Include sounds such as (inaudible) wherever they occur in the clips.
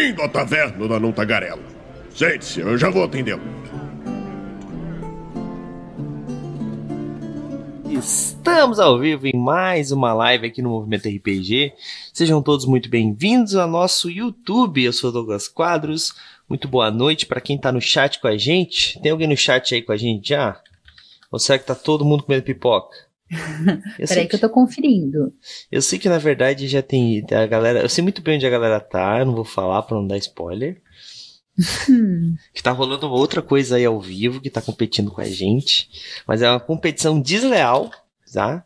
Bem-vindo à taverna da Não Tagarela. Sente-se, eu já vou atendê-lo. Estamos ao vivo em mais uma live aqui no Movimento RPG. Sejam todos muito bem-vindos ao nosso YouTube. Eu sou Douglas Quadros. Muito boa noite para quem tá no chat com a gente. Tem alguém no chat aí com a gente já? Ou será que tá todo mundo comendo pipoca? (laughs) Peraí que, que eu tô conferindo. Eu sei que na verdade já tem a galera. Eu sei muito bem onde a galera tá, eu não vou falar pra não dar spoiler. (laughs) Que tá rolando uma outra coisa aí ao vivo que tá competindo com a gente. Mas é uma competição desleal, tá?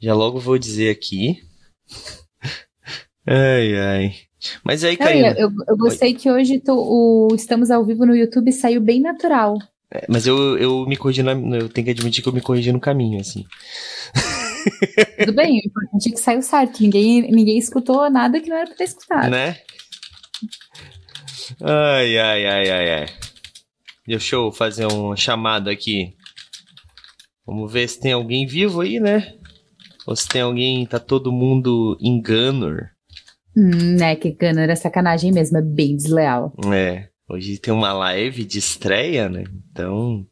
Já logo vou dizer aqui. (laughs) ai, ai. Mas aí, Karina... Eu, eu gostei Oi. que hoje tô, o Estamos ao vivo no YouTube saiu bem natural. É, mas eu, eu me corrigi, na, eu tenho que admitir que eu me corrigi no caminho, assim. Tudo bem, o importante é que saiu certo. Ninguém, ninguém escutou nada que não era pra ter escutado. Né? Ai, ai, ai, ai, ai. Deixa eu fazer um chamado aqui. Vamos ver se tem alguém vivo aí, né? Ou se tem alguém, tá todo mundo em Gunner. Hum, né, que Gunner é sacanagem mesmo, é bem desleal. É. Hoje tem uma live de estreia, né? Então,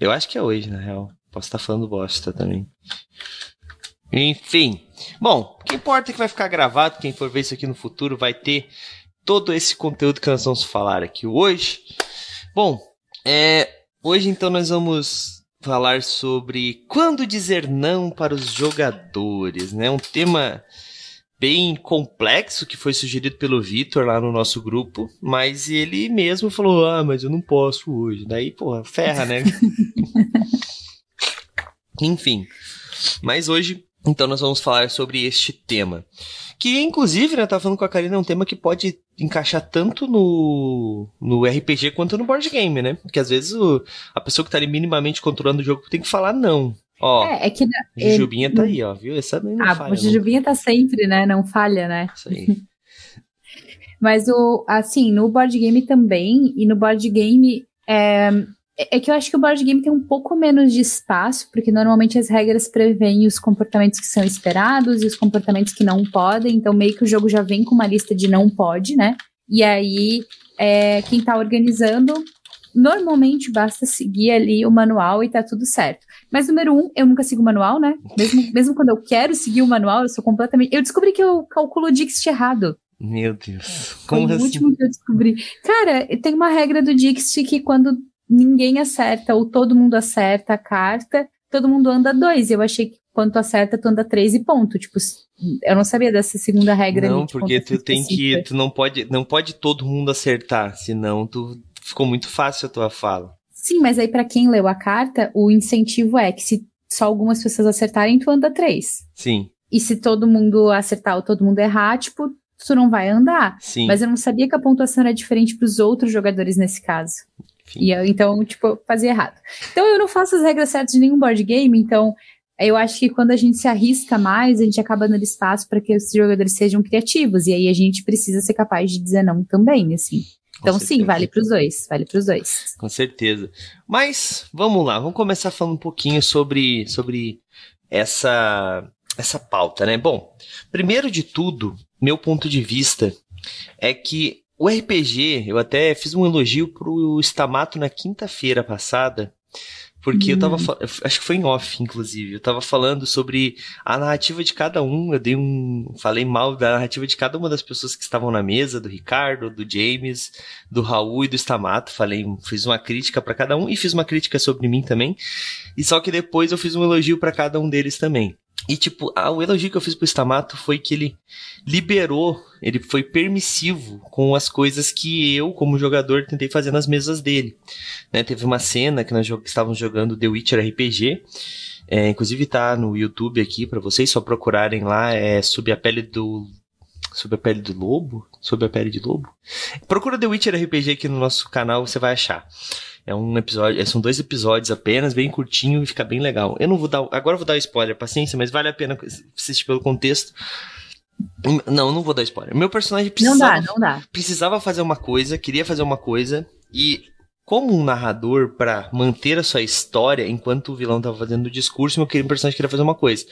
eu acho que é hoje, na real. Posso estar falando bosta também. Enfim. Bom, o que importa é que vai ficar gravado. Quem for ver isso aqui no futuro vai ter todo esse conteúdo que nós vamos falar aqui hoje. Bom, é, hoje então nós vamos falar sobre quando dizer não para os jogadores, né? Um tema bem complexo que foi sugerido pelo Vitor lá no nosso grupo, mas ele mesmo falou: "Ah, mas eu não posso hoje". Daí, porra, ferra, né? (laughs) Enfim. Mas hoje, então nós vamos falar sobre este tema. Que, inclusive, né, tava falando com a Karina, é um tema que pode encaixar tanto no, no RPG quanto no board game, né? Porque às vezes o, a pessoa que tá ali minimamente controlando o jogo tem que falar não. Ó, é, é que Jujubinha tá aí, ó, viu? Essa não ah, falha. A Jujubinha tá sempre, né? Não falha, né? Isso aí. (laughs) Mas o, assim, no board game também, e no board game, é, é que eu acho que o board game tem um pouco menos de espaço, porque normalmente as regras preveem os comportamentos que são esperados e os comportamentos que não podem, então meio que o jogo já vem com uma lista de não pode, né? E aí, é, quem tá organizando normalmente basta seguir ali o manual e tá tudo certo. Mas número um, eu nunca sigo o manual, né? Mesmo, (laughs) mesmo quando eu quero seguir o manual, eu sou completamente. Eu descobri que eu calculo o Dixit errado. Meu Deus. Como Foi assim? o último que eu descobri. Cara, tem uma regra do Dixit que quando ninguém acerta ou todo mundo acerta a carta, todo mundo anda dois. Eu achei que quando tu acerta, tu anda três e ponto. Tipo, eu não sabia dessa segunda regra. Não, ali, porque tu tem que. Tu não pode, não pode todo mundo acertar, senão tu ficou muito fácil a tua fala. Sim, mas aí para quem leu a carta, o incentivo é que se só algumas pessoas acertarem, tu anda três. Sim. E se todo mundo acertar ou todo mundo errar, tipo, tu não vai andar. Sim. Mas eu não sabia que a pontuação era diferente para os outros jogadores nesse caso. Enfim. E eu, então, tipo, eu fazia errado. Então eu não faço as regras certas de nenhum board game, então eu acho que quando a gente se arrisca mais, a gente acaba dando espaço para que os jogadores sejam criativos. E aí a gente precisa ser capaz de dizer não também, assim. Então, sim, vale para os dois. Vale para os dois. Com certeza. Mas, vamos lá. Vamos começar falando um pouquinho sobre, sobre essa, essa pauta, né? Bom, primeiro de tudo, meu ponto de vista é que o RPG, eu até fiz um elogio pro Stamato na quinta-feira passada, porque hum. eu tava. Hum. Acho que foi em off, inclusive. Eu tava falando sobre a narrativa de cada um. Eu dei um. Falei mal da narrativa de cada uma das pessoas que estavam na mesa, do Ricardo, do James, do Raul e do Stamato. Falei, fiz uma crítica para cada um e fiz uma crítica sobre mim também. E só que depois eu fiz um elogio para cada um deles também. E, tipo, o elogio que eu fiz pro Stamato foi que ele liberou, ele foi permissivo com as coisas que eu, como jogador, tentei fazer nas mesas dele. Né, teve uma cena que nós estávamos jogando The Witcher RPG, é, inclusive tá no YouTube aqui para vocês só procurarem lá, é Sob a Pele do... Sob a Pele do Lobo? Sob a Pele de Lobo? Procura The Witcher RPG aqui no nosso canal, você vai achar. É um episódio, são dois episódios apenas, bem curtinho e fica bem legal. Eu não vou dar, agora eu vou dar spoiler, paciência, mas vale a pena assistir pelo contexto. Não, não vou dar spoiler. Meu personagem precisava, não dá, não dá. precisava fazer uma coisa, queria fazer uma coisa e como um narrador para manter a sua história enquanto o vilão estava fazendo o discurso, meu personagem queria fazer uma coisa.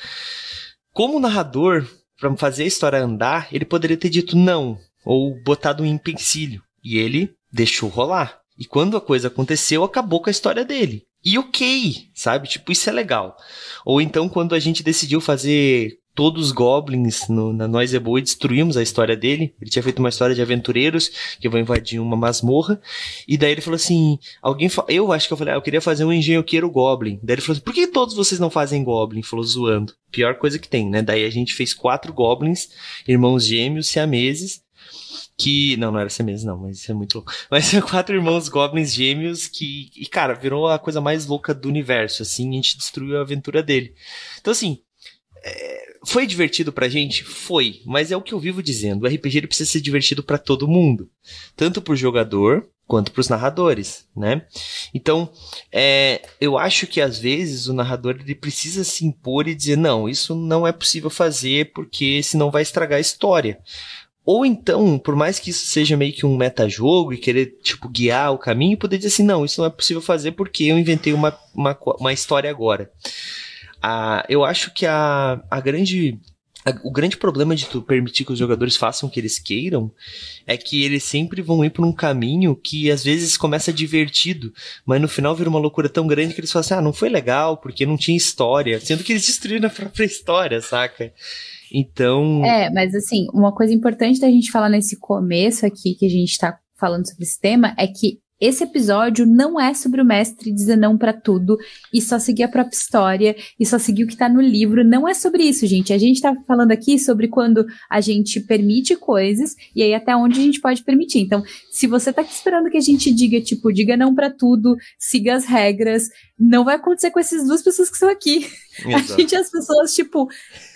Como narrador, para fazer a história andar, ele poderia ter dito não, ou botado em empecilho. E ele deixou rolar. E quando a coisa aconteceu, acabou com a história dele. E ok, sabe? Tipo, isso é legal. Ou então, quando a gente decidiu fazer todos os goblins no, na Noise Boa e destruímos a história dele. Ele tinha feito uma história de aventureiros que vão invadir uma masmorra. E daí ele falou assim: alguém fa... Eu acho que eu falei, ah, eu queria fazer um engenhoqueiro goblin. Daí ele falou assim: por que todos vocês não fazem goblin? Falou zoando. Pior coisa que tem, né? Daí a gente fez quatro goblins, irmãos gêmeos, siameses. Que. Não, não era siameses, não, mas isso é muito louco. (laughs) Mas são quatro irmãos goblins gêmeos que. E, cara, virou a coisa mais louca do universo, assim, a gente destruiu a aventura dele. Então, assim. É foi divertido pra gente? Foi, mas é o que eu vivo dizendo. O RPG ele precisa ser divertido para todo mundo, tanto pro jogador quanto para os narradores, né? Então, é, eu acho que às vezes o narrador ele precisa se impor e dizer não, isso não é possível fazer porque senão vai estragar a história. Ou então, por mais que isso seja meio que um metajogo e querer, tipo, guiar o caminho, poder dizer assim, não, isso não é possível fazer porque eu inventei uma, uma, uma história agora. A, eu acho que a, a grande o grande problema de tu permitir que os jogadores façam o que eles queiram é que eles sempre vão ir por um caminho que às vezes começa divertido, mas no final vira uma loucura tão grande que eles falam assim: ah, não foi legal porque não tinha história, sendo que eles destruíram a própria história, saca? Então. É, mas assim, uma coisa importante da gente falar nesse começo aqui que a gente tá falando sobre esse tema é que esse episódio não é sobre o mestre dizer não para tudo e só seguir a própria história e só seguir o que tá no livro. Não é sobre isso, gente. A gente tá falando aqui sobre quando a gente permite coisas e aí até onde a gente pode permitir. Então, se você tá esperando que a gente diga, tipo, diga não para tudo, siga as regras, não vai acontecer com essas duas pessoas que estão aqui. (laughs) Exato. A gente, as pessoas, tipo,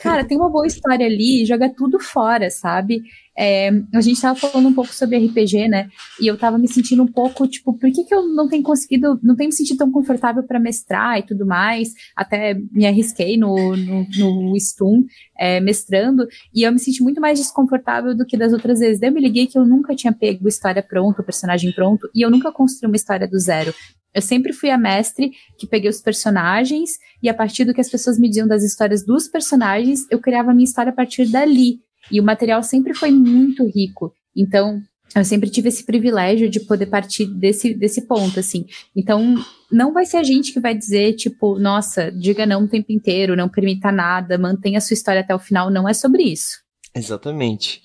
cara, tem uma boa história ali, joga tudo fora, sabe? É, a gente tava falando um pouco sobre RPG, né? E eu tava me sentindo um pouco, tipo, por que, que eu não tenho conseguido, não tenho me sentido tão confortável para mestrar e tudo mais? Até me arrisquei no, no, no Stum, é, mestrando, e eu me senti muito mais desconfortável do que das outras vezes. Daí eu me liguei que eu nunca tinha pego história pronta, personagem pronto, e eu nunca construí uma história do zero. Eu sempre fui a mestre que peguei os personagens e a partir do que as pessoas me diziam das histórias dos personagens, eu criava a minha história a partir dali. E o material sempre foi muito rico. Então, eu sempre tive esse privilégio de poder partir desse, desse ponto, assim. Então, não vai ser a gente que vai dizer, tipo, nossa, diga não o tempo inteiro, não permita nada, mantenha a sua história até o final. Não é sobre isso. Exatamente.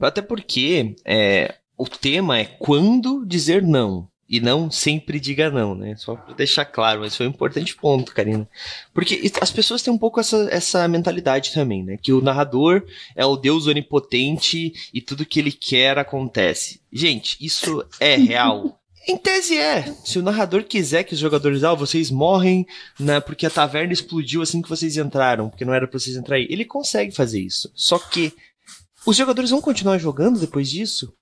Até porque é, o tema é quando dizer não. E não sempre diga não, né? Só pra deixar claro, mas foi um importante ponto, Karina. Porque as pessoas têm um pouco essa, essa mentalidade também, né? Que o narrador é o deus onipotente e tudo que ele quer acontece. Gente, isso é real. (laughs) Em tese é. Se o narrador quiser que os jogadores, ah, vocês morrem né, porque a taverna explodiu assim que vocês entraram, porque não era pra vocês entrar aí, ele consegue fazer isso. Só que os jogadores vão continuar jogando depois disso?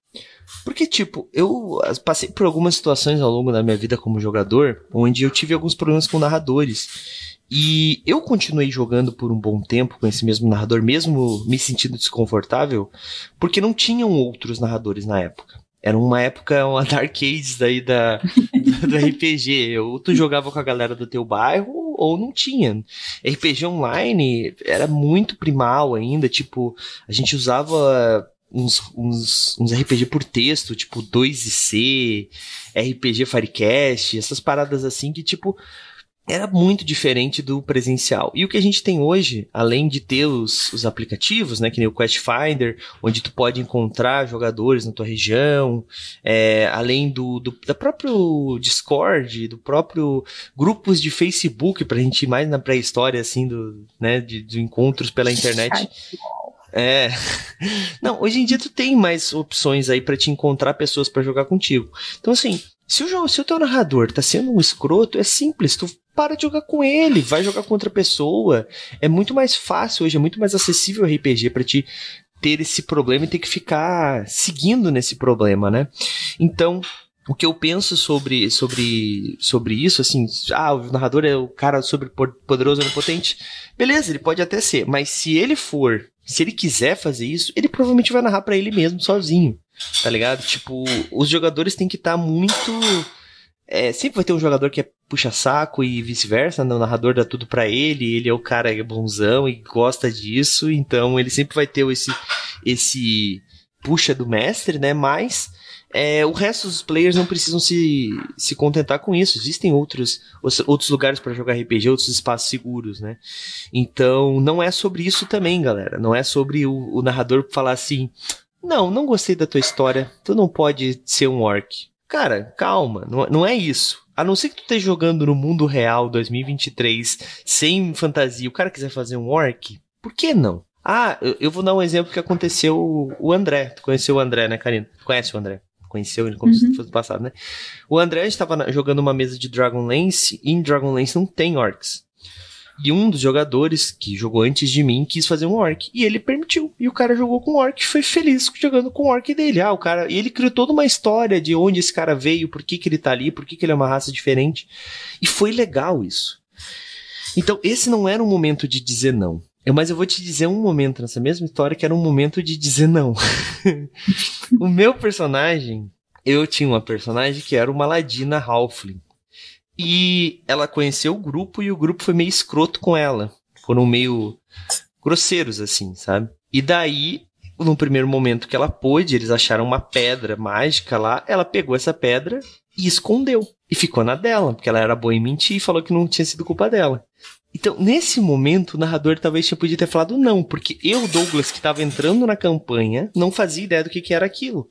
Porque, tipo, eu passei por algumas situações ao longo da minha vida como jogador, onde eu tive alguns problemas com narradores. E eu continuei jogando por um bom tempo com esse mesmo narrador, mesmo me sentindo desconfortável, porque não tinham outros narradores na época. Era uma época, (laughs) uma Dark Ages daí da, do RPG. Ou tu jogava com a galera do teu bairro, ou não tinha. RPG online era muito primal ainda, tipo, a gente usava uns, uns, uns RPG por texto, tipo 2C, RPG Firecast, essas paradas assim que, tipo, era muito diferente do presencial. E o que a gente tem hoje, além de ter os, os aplicativos, né, que nem o Quest Finder, onde tu pode encontrar jogadores na tua região, é, além do, do da próprio Discord, do próprio grupos de Facebook, pra gente ir mais na pré-história, assim, do, né, de, de encontros pela internet. É. Não, hoje em dia tu tem mais opções aí para te encontrar pessoas para jogar contigo. Então, assim, se o, jogo, se o teu narrador tá sendo um escroto, é simples, tu para de jogar com ele, vai jogar com outra pessoa. É muito mais fácil hoje, é muito mais acessível o RPG para ti ter esse problema e ter que ficar seguindo nesse problema, né? Então, o que eu penso sobre, sobre, sobre isso, assim, ah, o narrador é o cara super poderoso, onipotente. Beleza, ele pode até ser, mas se ele for se ele quiser fazer isso, ele provavelmente vai narrar para ele mesmo, sozinho. Tá ligado? Tipo, os jogadores têm que estar tá muito. É, sempre vai ter um jogador que é puxa-saco e vice-versa, né? o narrador dá tudo para ele, ele é o cara bonzão e gosta disso, então ele sempre vai ter esse, esse puxa do mestre, né? Mas é, o resto dos players não precisam se, se contentar com isso. Existem outros, outros lugares para jogar RPG, outros espaços seguros, né? Então, não é sobre isso também, galera. Não é sobre o, o narrador falar assim: não, não gostei da tua história, tu não pode ser um orc. Cara, calma, não, não é isso. A não ser que tu esteja jogando no mundo real 2023 sem fantasia, o cara quiser fazer um orc, por que não? Ah, eu, vou dar um exemplo que aconteceu o André. Tu conheceu o André, né, Karina? Tu conhece o André? Conheceu ele como uhum. se fosse passado, né? O André estava jogando uma mesa de Dragonlance e em Dragonlance não tem orcs. E um dos jogadores que jogou antes de mim quis fazer um orc. E ele permitiu. E o cara jogou com orc e foi feliz jogando com o orc dele. Ah, o cara. E ele criou toda uma história de onde esse cara veio, por que, que ele tá ali, por que, que ele é uma raça diferente. E foi legal isso. Então, esse não era um momento de dizer não. Mas eu vou te dizer um momento nessa mesma história que era um momento de dizer não. (laughs) o meu personagem, eu tinha uma personagem que era uma Ladina Halfling. E ela conheceu o grupo e o grupo foi meio escroto com ela. Foram meio grosseiros, assim, sabe? E daí, no primeiro momento que ela pôde, eles acharam uma pedra mágica lá, ela pegou essa pedra e escondeu. E ficou na dela, porque ela era boa em mentir e falou que não tinha sido culpa dela. Então, nesse momento, o narrador talvez tinha podido ter falado não, porque eu, Douglas, que estava entrando na campanha, não fazia ideia do que, que era aquilo.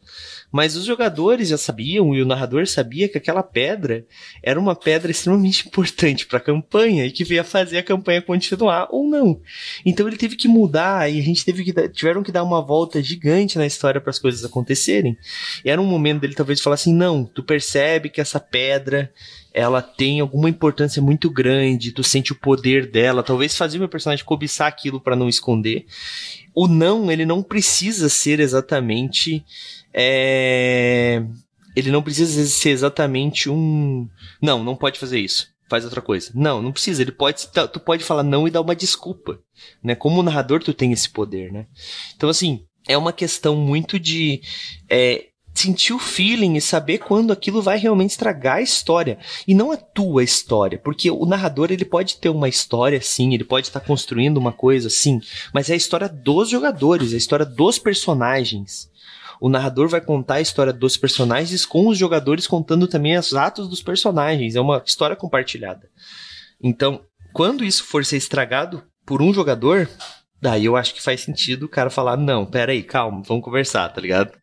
Mas os jogadores já sabiam e o narrador sabia que aquela pedra era uma pedra extremamente importante para a campanha e que veio fazer a campanha continuar ou não. Então ele teve que mudar e a gente teve que tiveram que dar uma volta gigante na história para as coisas acontecerem. E era um momento dele talvez falar assim: "Não, tu percebe que essa pedra ela tem alguma importância muito grande, tu sente o poder dela, talvez fazer meu personagem cobiçar aquilo para não esconder. O não, ele não precisa ser exatamente é... ele não precisa ser exatamente um. Não, não pode fazer isso. Faz outra coisa. Não, não precisa. Ele pode, tu pode falar não e dar uma desculpa, né? Como narrador, tu tem esse poder, né? Então, assim, é uma questão muito de é, sentir o feeling e saber quando aquilo vai realmente estragar a história e não a tua história, porque o narrador ele pode ter uma história sim, ele pode estar construindo uma coisa sim, mas é a história dos jogadores, é a história dos personagens o narrador vai contar a história dos personagens com os jogadores contando também os atos dos personagens. É uma história compartilhada. Então, quando isso for ser estragado por um jogador, daí eu acho que faz sentido o cara falar: não, pera aí, calma, vamos conversar, tá ligado?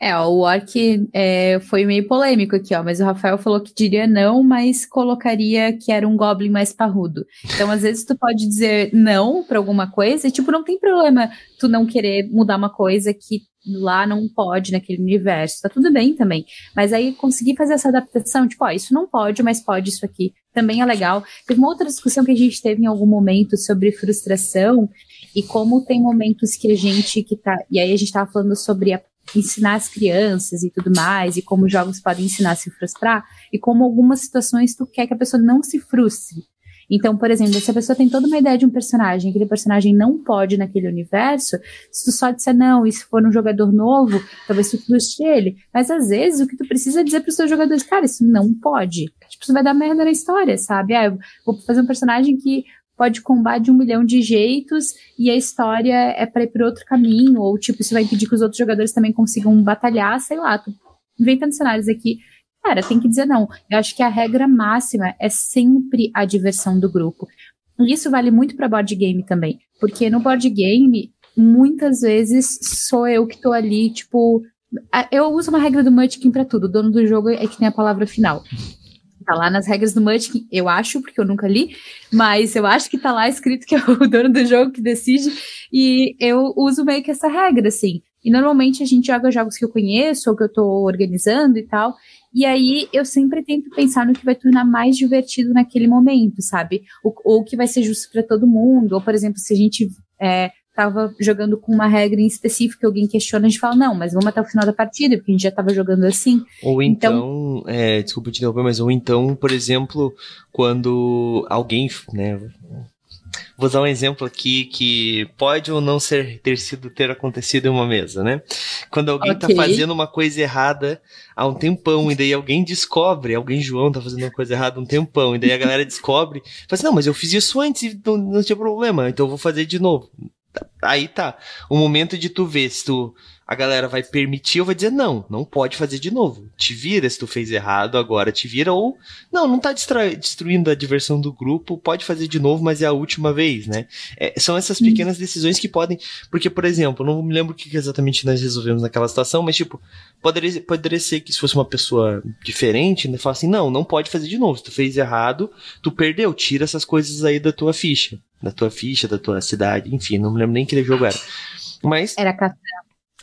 É, o Orc é, foi meio polêmico aqui, ó, mas o Rafael falou que diria não, mas colocaria que era um Goblin mais parrudo. Então, às vezes, tu pode dizer não pra alguma coisa, e, tipo, não tem problema tu não querer mudar uma coisa que lá não pode naquele universo, tá tudo bem também. Mas aí conseguir fazer essa adaptação, tipo, ó, isso não pode, mas pode isso aqui, também é legal. Teve uma outra discussão que a gente teve em algum momento sobre frustração e como tem momentos que a gente que tá, e aí a gente tava falando sobre a ensinar as crianças e tudo mais, e como jogos podem ensinar a se frustrar, e como algumas situações tu quer que a pessoa não se frustre. Então, por exemplo, se a pessoa tem toda uma ideia de um personagem, aquele personagem não pode naquele universo, se tu só disser não, e se for um jogador novo, talvez tu frustre ele. Mas às vezes o que tu precisa dizer para os seus jogadores, cara, isso não pode. Tipo, você vai dar merda na história, sabe? Ah, eu vou fazer um personagem que pode combar de um milhão de jeitos e a história é para ir por outro caminho, ou tipo, isso vai impedir que os outros jogadores também consigam batalhar, sei lá, tô inventando cenários aqui. Cara, tem que dizer não. Eu acho que a regra máxima é sempre a diversão do grupo. E isso vale muito para board game também, porque no board game muitas vezes sou eu que tô ali, tipo, eu uso uma regra do Munchkin para tudo. O dono do jogo é que tem a palavra final. Tá lá nas regras do Munchkin, eu acho, porque eu nunca li, mas eu acho que tá lá escrito que é o (laughs) dono do jogo que decide, e eu uso meio que essa regra, assim. E normalmente a gente joga jogos que eu conheço, ou que eu tô organizando e tal, e aí eu sempre tento pensar no que vai tornar mais divertido naquele momento, sabe? Ou, ou que vai ser justo para todo mundo, ou por exemplo, se a gente é, estava jogando com uma regra em específico, alguém questiona, a gente fala, não, mas vamos até o final da partida, porque a gente já estava jogando assim. Ou então, então é, desculpa te interromper, mas ou então, por exemplo, quando alguém, né, Vou usar um exemplo aqui que pode ou não ser, ter sido ter acontecido em uma mesa, né? Quando alguém tá okay. tá fazendo uma coisa errada há um tempão, e daí alguém descobre, alguém João tá fazendo uma coisa errada há um tempão, e daí a galera descobre, fala assim, não, mas eu fiz isso antes e não, não tinha problema, então eu vou fazer de novo aí tá. O momento de tu ver se tu a galera vai permitir ou vai dizer não, não pode fazer de novo. Te vira se tu fez errado, agora te vira ou não, não tá destruindo a diversão do grupo, pode fazer de novo, mas é a última vez, né? É, são essas pequenas decisões que podem, porque por exemplo, não me lembro o que exatamente nós resolvemos naquela situação, mas tipo, poderia, poderia ser que se fosse uma pessoa diferente, né, falar assim, não, não pode fazer de novo, se tu fez errado, tu perdeu, tira essas coisas aí da tua ficha, da tua ficha, da tua cidade, enfim, não me lembro nem que jogo era. Mas era café.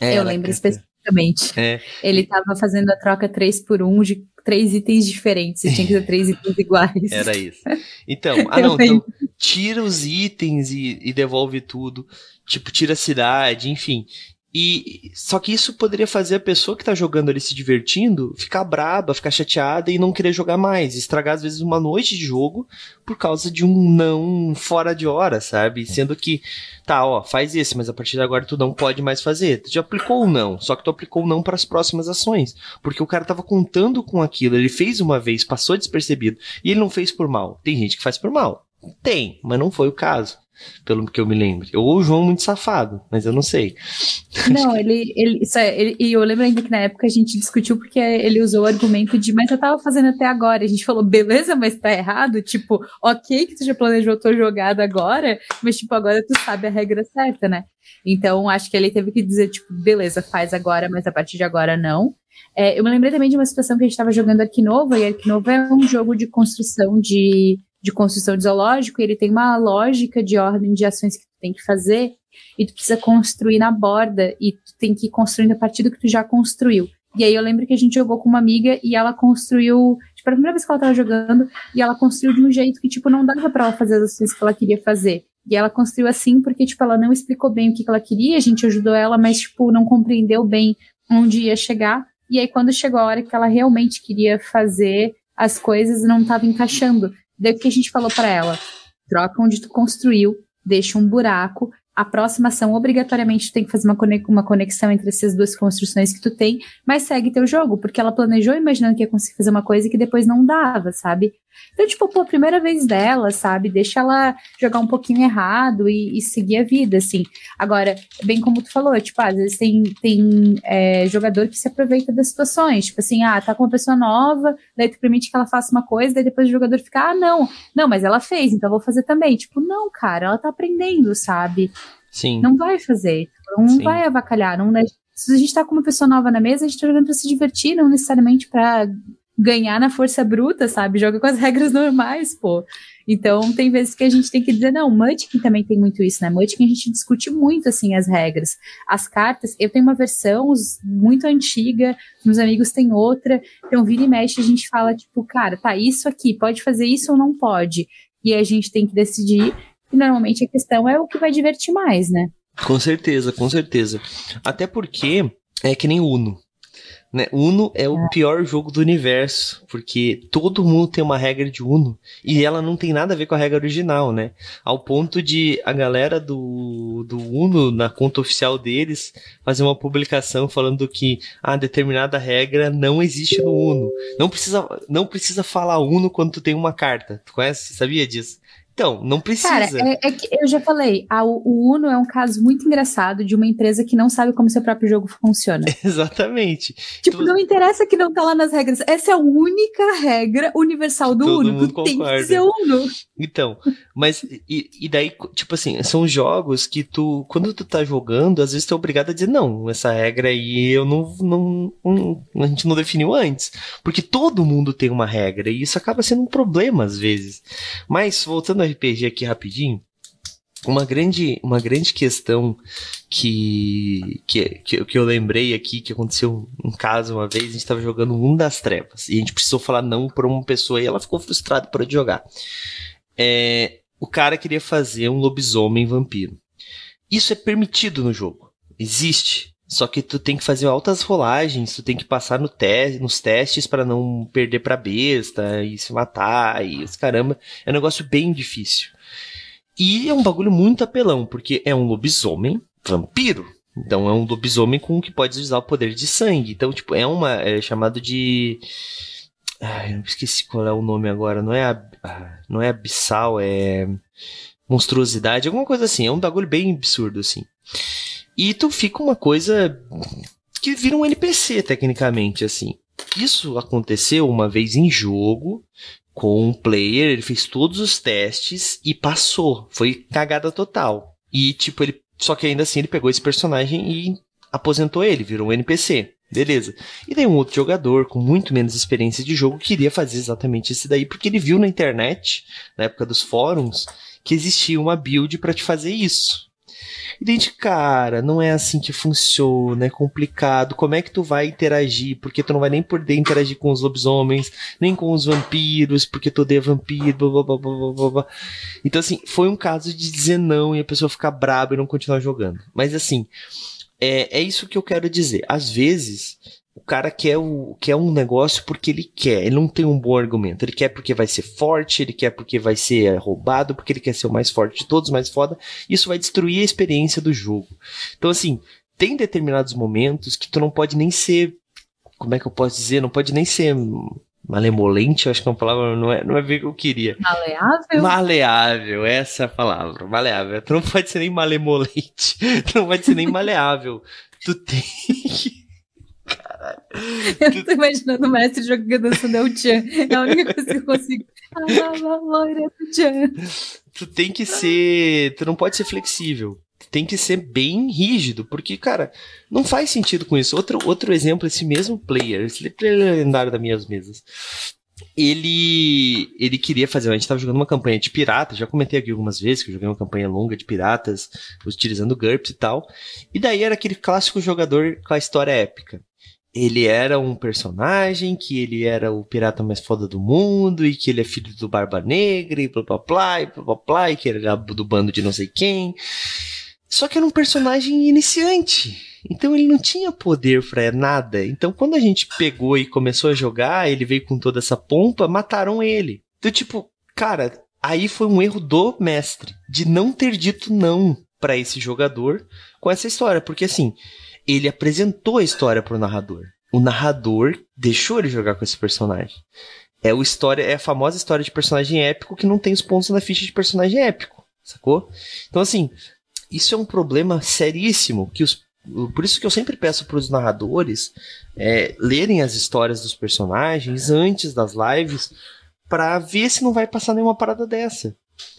É, eu lembro especificamente. É. Ele estava fazendo a troca 3 por 1 de três itens diferentes. Você tinha que ter três (laughs) itens iguais. Era isso. Então, (laughs) ah não, então tira os itens e, e devolve tudo. Tipo, tira a cidade, enfim. E só que isso poderia fazer a pessoa que tá jogando ali se divertindo ficar braba, ficar chateada e não querer jogar mais, estragar às vezes uma noite de jogo por causa de um não fora de hora, sabe? Sendo que tá, ó, faz esse, mas a partir de agora tu não pode mais fazer. Tu já aplicou o não, só que tu aplicou o não para as próximas ações, porque o cara tava contando com aquilo, ele fez uma vez, passou despercebido e ele não fez por mal. Tem gente que faz por mal. Tem, mas não foi o caso pelo que eu me lembro. Ou o João muito safado, mas eu não sei. Não, ele, ele, isso é, ele, e eu lembro ainda que na época a gente discutiu porque ele usou o argumento de, mas eu tava fazendo até agora. A gente falou, beleza, mas tá errado. Tipo, ok que tu já planejou tua jogada agora, mas tipo, agora tu sabe a regra certa, né? Então, acho que ele teve que dizer, tipo, beleza, faz agora, mas a partir de agora não. É, eu me lembrei também de uma situação que a gente estava jogando aqui novo, e aqui novo é um jogo de construção de de construção de zoológico, ele tem uma lógica de ordem de ações que tu tem que fazer, e tu precisa construir na borda, e tu tem que ir construindo a partir do que tu já construiu. E aí eu lembro que a gente jogou com uma amiga e ela construiu, tipo, a primeira vez que ela tava jogando, e ela construiu de um jeito que, tipo, não dava para ela fazer as ações que ela queria fazer. E ela construiu assim porque, tipo, ela não explicou bem o que, que ela queria, a gente ajudou ela, mas, tipo, não compreendeu bem onde ia chegar. E aí, quando chegou a hora que ela realmente queria fazer as coisas, não estava encaixando. Daí o que a gente falou para ela? Troca onde tu construiu, deixa um buraco, a próxima ação, obrigatoriamente, tu tem que fazer uma conexão entre essas duas construções que tu tem, mas segue teu jogo, porque ela planejou imaginando que ia conseguir fazer uma coisa que depois não dava, sabe? Então, tipo, pô, a primeira vez dela, sabe? Deixa ela jogar um pouquinho errado e, e seguir a vida, assim. Agora, bem como tu falou, tipo, às vezes tem, tem é, jogador que se aproveita das situações, tipo assim, ah, tá com uma pessoa nova, daí tu permite que ela faça uma coisa, daí depois o jogador fica, ah, não, não, mas ela fez, então eu vou fazer também. Tipo, não, cara, ela tá aprendendo, sabe? Sim. Não vai fazer. Não Sim. vai avacalhar. Não, se a gente tá com uma pessoa nova na mesa, a gente tá jogando pra se divertir, não necessariamente pra ganhar na força bruta, sabe? Joga com as (laughs) regras normais, pô. Então, tem vezes que a gente tem que dizer, não, Munchkin também tem muito isso, né? Munchkin a gente discute muito, assim, as regras. As cartas, eu tenho uma versão muito antiga, meus amigos têm outra, então vira e mexe a gente fala, tipo, cara, tá, isso aqui, pode fazer isso ou não pode? E a gente tem que decidir e normalmente a questão é o que vai divertir mais, né? Com certeza, com certeza. Até porque é que nem Uno. Né? Uno é o é. pior jogo do universo, porque todo mundo tem uma regra de Uno e ela não tem nada a ver com a regra original, né? Ao ponto de a galera do, do Uno, na conta oficial deles, fazer uma publicação falando que a ah, determinada regra não existe no Uno. Não precisa, não precisa falar Uno quando tu tem uma carta. Tu conhece? Sabia disso? Então, não precisa. Cara, é, é que eu já falei, a, o Uno é um caso muito engraçado de uma empresa que não sabe como seu próprio jogo funciona. (laughs) Exatamente. Tipo, não interessa que não tá lá nas regras. Essa é a única regra universal do Todo Uno. Tu tem que ser Uno. Então, mas e, e, daí, tipo assim, são jogos que tu, quando tu tá jogando, às vezes tu é obrigado a dizer, não, essa regra aí eu não, não, não a gente não definiu antes. Porque todo mundo tem uma regra e isso acaba sendo um problema às vezes. Mas, voltando ao RPG aqui rapidinho, uma grande, uma grande questão que, que, que, eu lembrei aqui, que aconteceu um caso uma vez, a gente estava jogando um das trevas, e a gente precisou falar não para uma pessoa e ela ficou frustrada por jogar. É, o cara queria fazer um lobisomem vampiro. Isso é permitido no jogo. Existe. Só que tu tem que fazer altas rolagens, tu tem que passar no te nos testes para não perder pra besta e se matar e os caramba. É um negócio bem difícil. E é um bagulho muito apelão, porque é um lobisomem vampiro. Então é um lobisomem com que pode usar o poder de sangue. Então, tipo, é uma. É chamado de. Ai, eu esqueci qual é o nome agora. Não é, a, ah, não é abissal, é. monstruosidade, alguma coisa assim. É um bagulho bem absurdo, assim. E tu fica uma coisa que vira um NPC, tecnicamente, assim. Isso aconteceu uma vez em jogo, com um player, ele fez todos os testes e passou. Foi cagada total. E, tipo, ele. Só que ainda assim ele pegou esse personagem e aposentou ele, virou um NPC. Beleza. E daí um outro jogador com muito menos experiência de jogo queria fazer exatamente esse daí, porque ele viu na internet, na época dos fóruns, que existia uma build para te fazer isso. E daí, cara, não é assim que funciona, é complicado. Como é que tu vai interagir? Porque tu não vai nem poder interagir com os lobisomens, nem com os vampiros, porque tu odeia vampiro, blá, blá, blá, blá, blá. Então, assim, foi um caso de dizer não e a pessoa ficar braba e não continuar jogando. Mas, assim, é, é isso que eu quero dizer. Às vezes, o cara quer, o, quer um negócio porque ele quer, ele não tem um bom argumento. Ele quer porque vai ser forte, ele quer porque vai ser roubado, porque ele quer ser o mais forte de todos, mais foda. Isso vai destruir a experiência do jogo. Então, assim, tem determinados momentos que tu não pode nem ser. Como é que eu posso dizer? Não pode nem ser malemolente, eu acho que é uma palavra, não é, não é bem que eu queria. Maleável? Maleável, essa é a palavra, maleável. Tu não pode ser nem malemolente, (laughs) tu não pode ser nem maleável. Tu tem que Caralho. Eu tô imaginando o mestre jogando dançando El Chan. É a única coisa que eu consigo. Ah, loira do Chan. Tu tem que ser. Tu não pode ser flexível. Tu tem que ser bem rígido, porque, cara, não faz sentido com isso. Outro, outro exemplo, esse mesmo player, esse player lendário das minhas mesas. Ele, ele queria fazer. A gente estava jogando uma campanha de pirata. Já comentei aqui algumas vezes que eu joguei uma campanha longa de piratas, utilizando GURPS e tal. E daí era aquele clássico jogador com a história épica ele era um personagem, que ele era o pirata mais foda do mundo, e que ele é filho do Barba Negra, e blá blá blá, e blá blá blá, e que ele era do bando de não sei quem. Só que era um personagem iniciante. Então ele não tinha poder pra nada. Então quando a gente pegou e começou a jogar, ele veio com toda essa pompa, mataram ele. Então, tipo, cara, aí foi um erro do mestre de não ter dito não para esse jogador com essa história, porque assim, ele apresentou a história pro narrador. O narrador deixou ele jogar com esse personagem. É, o história, é a famosa história de personagem épico que não tem os pontos na ficha de personagem épico, sacou? Então, assim, isso é um problema seríssimo. que os, Por isso que eu sempre peço para os narradores é, lerem as histórias dos personagens antes das lives para ver se não vai passar nenhuma parada dessa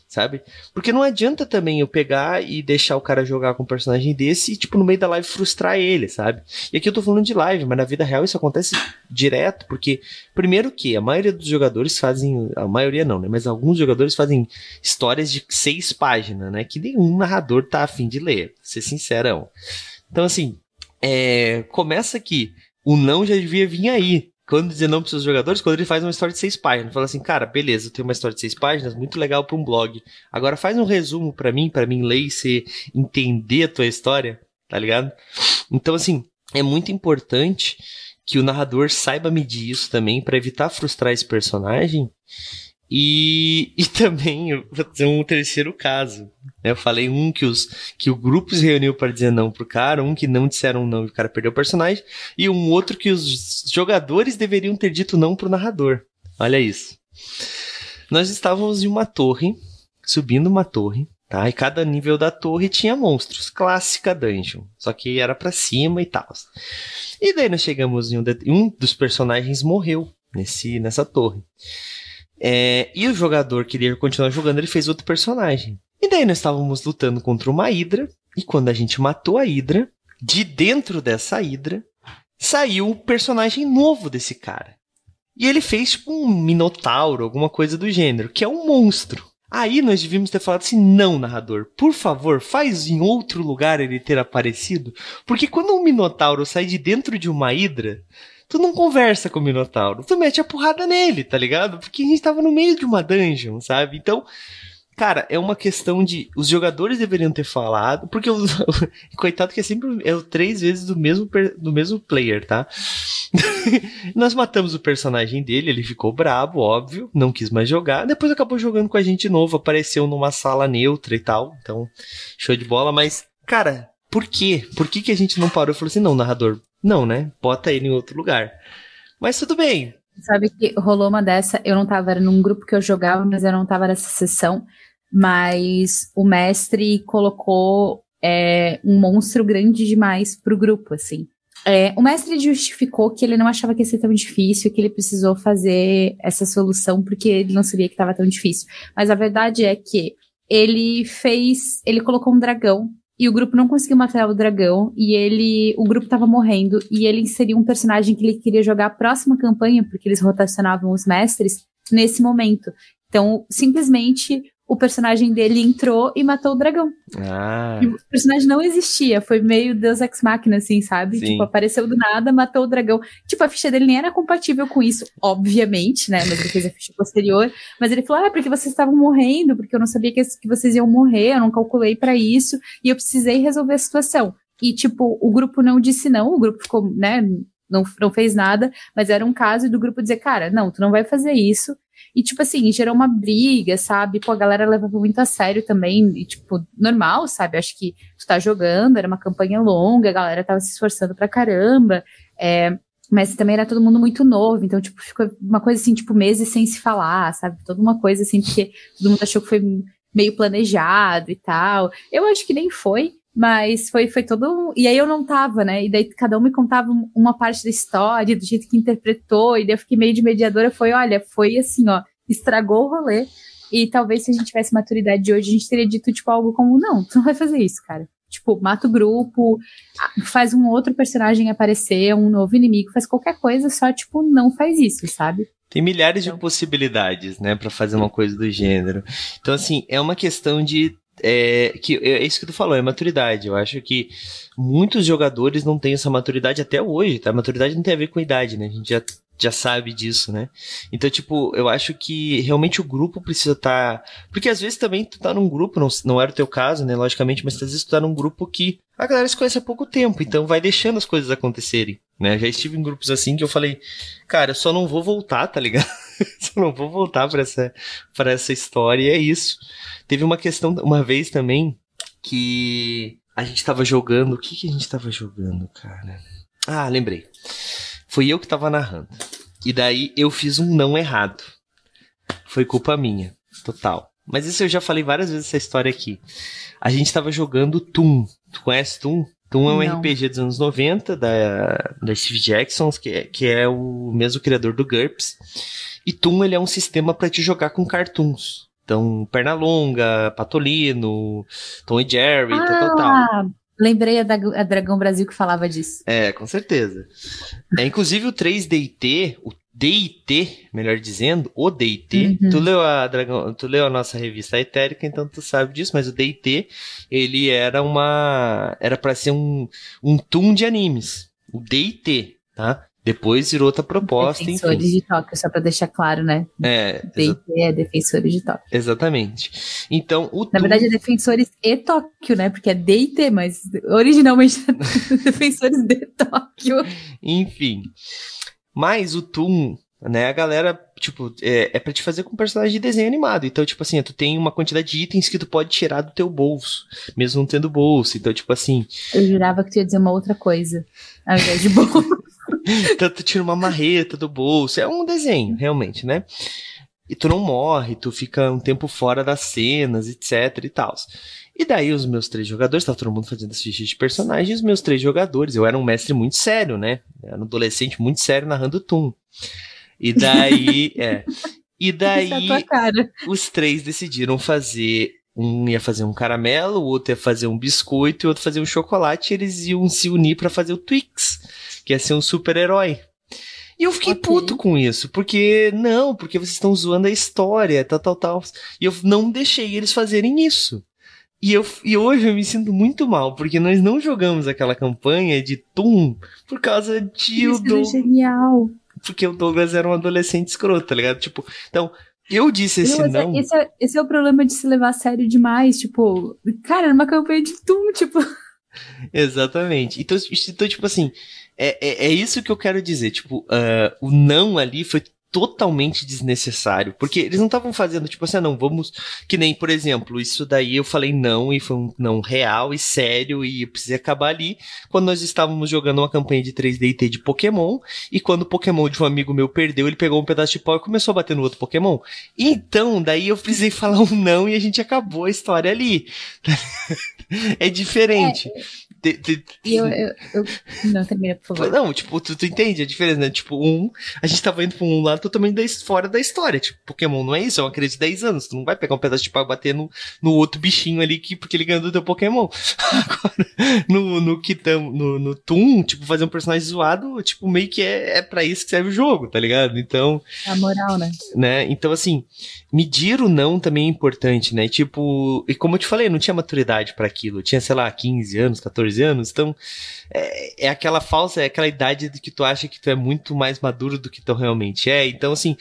sabe? Porque não adianta também eu pegar e deixar o cara jogar com um personagem desse e, tipo, no meio da live frustrar ele, sabe? E aqui eu tô falando de live, mas na vida real isso acontece direto, porque, primeiro que a maioria dos jogadores fazem, a maioria não, né? Mas alguns jogadores fazem histórias de seis páginas, né? Que nenhum narrador tá afim de ler, ser sincerão. Então, assim, é, começa aqui. O não já devia vir aí quando dizer não para seus jogadores, quando ele faz uma história de seis páginas, fala assim, cara, beleza, eu tenho uma história de seis páginas, muito legal para um blog. Agora faz um resumo para mim, para mim ler e você entender a tua história, tá ligado? Então assim, é muito importante que o narrador saiba medir isso também para evitar frustrar esse personagem e, e também eu vou dizer um terceiro caso. Né? Eu falei um que, os, que o grupo se reuniu para dizer não pro cara, um que não disseram não e o cara perdeu o personagem, e um outro que os jogadores deveriam ter dito não pro narrador. Olha isso. Nós estávamos em uma torre, subindo uma torre, tá? E cada nível da torre tinha monstros, clássica dungeon, só que era para cima e tal. E daí nós chegamos em um, um dos personagens morreu nesse nessa torre. É, e o jogador queria continuar jogando, ele fez outro personagem. E daí nós estávamos lutando contra uma Hidra, e quando a gente matou a Hidra, de dentro dessa Hidra, saiu o personagem novo desse cara. E ele fez tipo um minotauro, alguma coisa do gênero, que é um monstro. Aí nós devíamos ter falado assim: não, narrador, por favor, faz em outro lugar ele ter aparecido. Porque quando um minotauro sai de dentro de uma hidra, tu não conversa com o Minotauro, tu mete a porrada nele, tá ligado? Porque a gente tava no meio de uma dungeon, sabe? Então, cara, é uma questão de. Os jogadores deveriam ter falado, porque o. (laughs) coitado que é sempre é o três vezes do mesmo, do mesmo player, tá? (laughs) Nós matamos o personagem dele, ele ficou brabo, óbvio, não quis mais jogar. Depois acabou jogando com a gente de novo, apareceu numa sala neutra e tal. Então, show de bola, mas, cara, por quê? Por que, que a gente não parou e falou assim, não, narrador, não, né? Bota ele em outro lugar. Mas tudo bem. Sabe que rolou uma dessa, eu não tava, era num grupo que eu jogava, mas eu não tava nessa sessão. mas o mestre colocou é, um monstro grande demais pro grupo, assim. É, o mestre justificou que ele não achava que ia ser tão difícil, que ele precisou fazer essa solução porque ele não sabia que estava tão difícil. Mas a verdade é que ele fez, ele colocou um dragão e o grupo não conseguiu matar o dragão e ele, o grupo estava morrendo e ele inseriu um personagem que ele queria jogar a próxima campanha porque eles rotacionavam os mestres nesse momento. Então, simplesmente o personagem dele entrou e matou o dragão. Ah. E o personagem não existia, foi meio Deus Ex Machina, assim, sabe? Sim. Tipo, apareceu do nada, matou o dragão. Tipo, a ficha dele nem era compatível com isso, obviamente, né? Mas ele fez a ficha posterior. Mas ele falou, ah, porque vocês estavam morrendo, porque eu não sabia que, que vocês iam morrer, eu não calculei para isso, e eu precisei resolver a situação. E, tipo, o grupo não disse não, o grupo ficou, né, não, não fez nada, mas era um caso do grupo dizer, cara, não, tu não vai fazer isso, e, tipo assim, gerou uma briga, sabe? Pô, a galera levava muito a sério também. E, tipo, normal, sabe? Acho que tu tá jogando, era uma campanha longa, a galera tava se esforçando pra caramba. É, mas também era todo mundo muito novo, então, tipo, ficou uma coisa assim, tipo, meses sem se falar, sabe? Toda uma coisa assim, porque todo mundo achou que foi meio planejado e tal. Eu acho que nem foi, mas foi, foi todo. E aí eu não tava, né? E daí cada um me contava uma parte da história, do jeito que interpretou, e daí eu fiquei meio de mediadora. Foi, olha, foi assim, ó, estragou o rolê. E talvez se a gente tivesse maturidade de hoje, a gente teria dito, tipo, algo como: não, tu não vai fazer isso, cara. Tipo, mata o grupo, faz um outro personagem aparecer, um novo inimigo, faz qualquer coisa, só, tipo, não faz isso, sabe? Tem milhares de possibilidades, né, para fazer uma coisa do gênero. Então, assim, é uma questão de é, que é isso que tu falou, é maturidade. Eu acho que muitos jogadores não têm essa maturidade até hoje, tá? A maturidade não tem a ver com idade, né? A gente já, já sabe disso, né? Então, tipo, eu acho que realmente o grupo precisa estar. Tá... Porque às vezes também tu tá num grupo, não, não era o teu caso, né? Logicamente, mas às vezes tu tá num grupo que a galera se conhece há pouco tempo, então vai deixando as coisas acontecerem, né? Já estive em grupos assim que eu falei, cara, eu só não vou voltar, tá ligado? (laughs) só não vou voltar para essa, pra essa história e é isso. Teve uma questão uma vez também que a gente tava jogando. O que, que a gente tava jogando, cara? Ah, lembrei. Foi eu que tava narrando. E daí eu fiz um não errado. Foi culpa minha, total. Mas isso eu já falei várias vezes essa história aqui. A gente tava jogando Toon. Tu conhece Toon? Toon é um não. RPG dos anos 90 da, da Steve Jackson, que é, que é o mesmo criador do GURPS. E Toon ele é um sistema para te jogar com cartoons. Então, Pernalonga, Patolino, Tom e Jerry, ah, tal, tal, tal. Lembrei a, da, a Dragão Brasil que falava disso. É, com certeza. é, inclusive o 3DT, o DIT, melhor dizendo, o DIT, uhum. tu leu a Dragão, tu leu a nossa revista Etérica, então tu sabe disso, mas o DIT, ele era uma era para ser um um toon de animes. O DIT, tá? Depois virou outra proposta. Defensores enfim. de Tóquio, só para deixar claro, né? É. DT é Defensores de Tóquio. Exatamente. Então, o Na verdade, é Defensores e Tóquio, né? Porque é DT, mas originalmente (laughs) Defensores de Tóquio. Enfim. Mas o Toon, né? A galera, tipo, é, é pra te fazer com personagem de desenho animado. Então, tipo assim, tu tem uma quantidade de itens que tu pode tirar do teu bolso, mesmo não tendo bolso. Então, tipo assim. Eu jurava que tu ia dizer uma outra coisa, ao invés de bolso. (laughs) então tu tira uma marreta do bolso. É um desenho, realmente, né? E tu não morre, tu fica um tempo fora das cenas, etc e tal. E daí os meus três jogadores, tava todo mundo fazendo as fichas de personagens, os meus três jogadores, eu era um mestre muito sério, né? Eu era um adolescente muito sério narrando Toon. E daí, (laughs) é. E daí, é os três decidiram fazer um ia fazer um caramelo, o outro ia fazer um biscoito e o outro fazer um chocolate, e eles iam se unir para fazer o Twix que é ser um super-herói. E eu fiquei okay. puto com isso, porque não, porque vocês estão zoando a história, tal, tal, tal. E eu não deixei eles fazerem isso. E, eu, e hoje eu me sinto muito mal, porque nós não jogamos aquela campanha de Tum por causa de isso o Douglas. É genial. Porque o Douglas era um adolescente escroto, tá ligado? Tipo, então, eu disse esse não. não. Esse, é, esse é o problema de se levar a sério demais. Tipo, cara, era uma campanha de Tum, tipo. (laughs) Exatamente. Então, então tipo assim, é, é, é, isso que eu quero dizer. Tipo, uh, o não ali foi totalmente desnecessário, porque eles não estavam fazendo tipo assim, ah, não, vamos, que nem, por exemplo, isso daí eu falei não e foi um não real e sério e eu precisei acabar ali, quando nós estávamos jogando uma campanha de 3D de Pokémon, e quando o Pokémon de um amigo meu perdeu, ele pegou um pedaço de pau e começou a bater no outro Pokémon. Então, daí eu precisei (laughs) falar um não e a gente acabou a história ali. (laughs) é diferente. É. Te, te, eu, eu, eu, Não, termina, por favor. Não, tipo, tu, tu, entende a diferença, né? Tipo, um, a gente tava indo pra um lado totalmente da, fora da história. Tipo, Pokémon não é isso, é uma criança de 10 anos. Tu não vai pegar um pedaço de pau e bater no, no outro bichinho ali que, porque ele ganhou do teu Pokémon. (laughs) Agora, no, no Kitam, no, no Toon, tipo, fazer um personagem zoado, tipo, meio que é, é pra isso que serve o jogo, tá ligado? Então. A moral, né? né? Então, assim, medir o não também é importante, né? Tipo, e como eu te falei, não tinha maturidade para aquilo. Eu tinha, sei lá, 15 anos, 14 14 anos. Então, é, é, aquela falsa, é aquela idade de que tu acha que tu é muito mais maduro do que tu realmente é. Então, assim,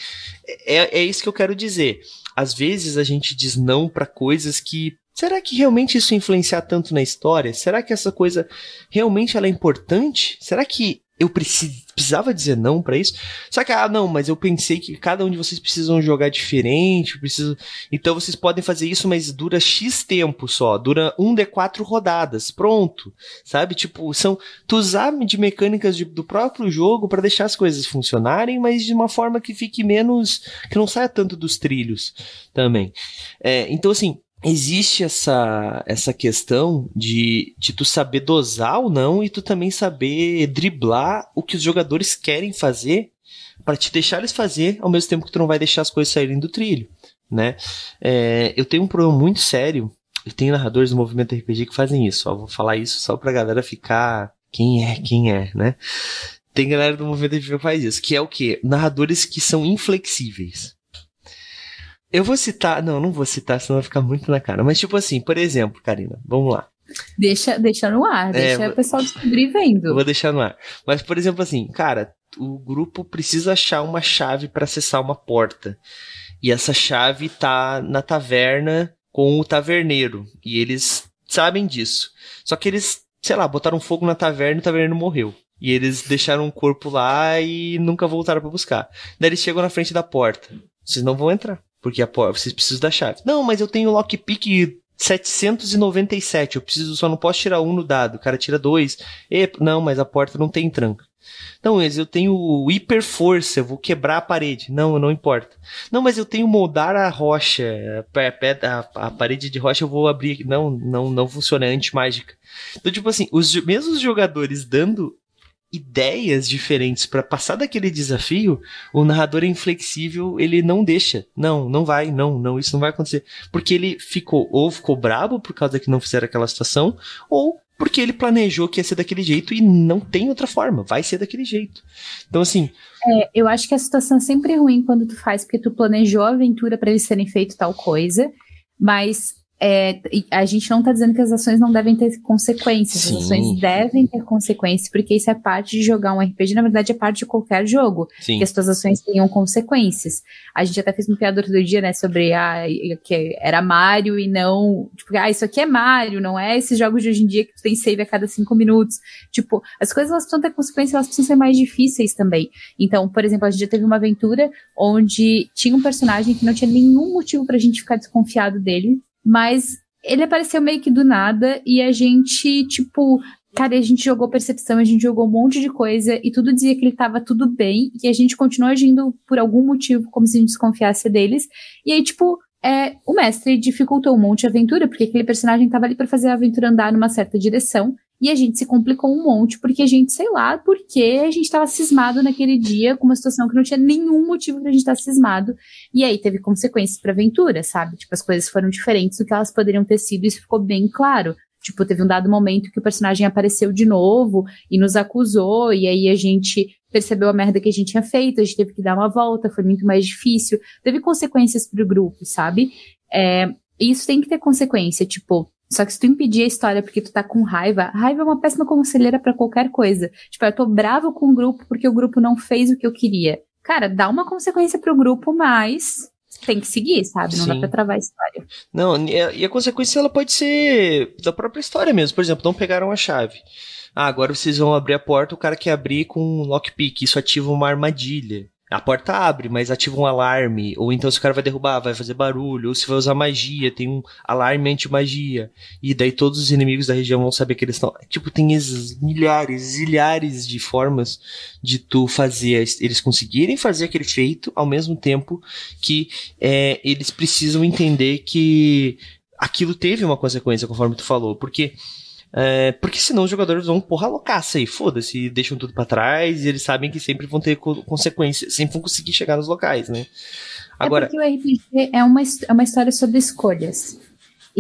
é, é isso que eu quero dizer. Às vezes a gente diz não para coisas que Será que realmente isso influenciar tanto na história? Será que essa coisa realmente ela é importante? Será que eu precisava dizer não para isso. Só que, ah, não, mas eu pensei que cada um de vocês precisam jogar diferente, preciso... então vocês podem fazer isso, mas dura X tempo só, dura um de quatro rodadas, pronto, sabe? Tipo, são, tu usar de mecânicas de, do próprio jogo para deixar as coisas funcionarem, mas de uma forma que fique menos, que não saia tanto dos trilhos também. É, então, assim, existe essa, essa questão de, de tu saber dosar ou não e tu também saber driblar o que os jogadores querem fazer para te deixar eles fazer ao mesmo tempo que tu não vai deixar as coisas saírem do trilho, né? É, eu tenho um problema muito sério. Eu tenho narradores do movimento RPG que fazem isso. Ó, vou falar isso só pra galera ficar quem é, quem é, né? Tem galera do movimento RPG que faz isso, que é o que? Narradores que são inflexíveis. Eu vou citar. Não, não vou citar, senão vai ficar muito na cara. Mas, tipo assim, por exemplo, Karina, vamos lá. Deixa, deixa no ar, é, deixa o pessoal descobrir vendo. Vou deixar no ar. Mas, por exemplo, assim, cara, o grupo precisa achar uma chave para acessar uma porta. E essa chave tá na taverna com o taverneiro. E eles sabem disso. Só que eles, sei lá, botaram fogo na taverna e o taverneiro morreu. E eles deixaram o corpo lá e nunca voltaram para buscar. Daí eles chegam na frente da porta. Vocês não vão entrar. Porque a porta, vocês precisam da chave. Não, mas eu tenho lockpick 797. Eu preciso, só não posso tirar um no dado. O cara tira dois. E, não, mas a porta não tem tranca. Não, mas eu tenho hiper força, eu vou quebrar a parede. Não, não importa. Não, mas eu tenho moldar a rocha, a, a, a parede de rocha eu vou abrir. Não, não, não funciona, é anti-mágica. Então, tipo assim, os mesmos jogadores dando ideias diferentes para passar daquele desafio, o narrador é inflexível, ele não deixa. Não, não vai, não, não, isso não vai acontecer. Porque ele ficou, ou ficou brabo por causa que não fizeram aquela situação, ou porque ele planejou que ia ser daquele jeito e não tem outra forma, vai ser daquele jeito. Então, assim. É, eu acho que a situação é sempre ruim quando tu faz, porque tu planejou a aventura para eles terem feito tal coisa, mas é, a gente não está dizendo que as ações não devem ter consequências, Sim. as ações devem ter consequências, porque isso é parte de jogar um RPG, na verdade é parte de qualquer jogo, Sim. que as suas ações tenham consequências. A gente até fez uma piada outro dia, né, sobre a, que era Mario e não, tipo, ah, isso aqui é Mario, não é esses jogos de hoje em dia que tu tem save a cada cinco minutos. Tipo, as coisas elas precisam ter consequências, elas precisam ser mais difíceis também. Então, por exemplo, a gente já teve uma aventura onde tinha um personagem que não tinha nenhum motivo pra gente ficar desconfiado dele, mas ele apareceu meio que do nada e a gente, tipo, cara, a gente jogou percepção, a gente jogou um monte de coisa e tudo dizia que ele tava tudo bem e a gente continuou agindo por algum motivo como se a gente desconfiasse deles. E aí, tipo, é, o mestre dificultou um monte a aventura, porque aquele personagem tava ali para fazer a aventura andar numa certa direção. E a gente se complicou um monte, porque a gente, sei lá, porque a gente estava cismado naquele dia com uma situação que não tinha nenhum motivo pra gente estar tá cismado. E aí teve consequências pra aventura, sabe? Tipo, as coisas foram diferentes do que elas poderiam ter sido, isso ficou bem claro. Tipo, teve um dado momento que o personagem apareceu de novo e nos acusou, e aí a gente percebeu a merda que a gente tinha feito, a gente teve que dar uma volta, foi muito mais difícil. Teve consequências pro grupo, sabe? É, isso tem que ter consequência, tipo, só que se tu impedir a história porque tu tá com raiva, raiva é uma péssima conselheira para qualquer coisa. Tipo, eu tô bravo com o grupo porque o grupo não fez o que eu queria. Cara, dá uma consequência pro grupo, mas tem que seguir, sabe? Não Sim. dá pra travar a história. Não, e a consequência ela pode ser da própria história mesmo. Por exemplo, não pegaram a chave. Ah, agora vocês vão abrir a porta, o cara quer abrir com um lockpick, isso ativa uma armadilha. A porta abre, mas ativa um alarme, ou então se o cara vai derrubar, vai fazer barulho, ou se vai usar magia, tem um alarme anti-magia, e daí todos os inimigos da região vão saber que eles estão. Tipo, tem esses milhares, zilhares de formas de tu fazer eles conseguirem fazer aquele feito ao mesmo tempo que é, eles precisam entender que aquilo teve uma consequência, conforme tu falou, porque é, porque senão os jogadores vão porra loucaça aí, foda-se, deixam tudo para trás e eles sabem que sempre vão ter co consequências, sempre vão conseguir chegar nos locais, né? Agora, é porque o RPG é uma, é uma história sobre escolhas.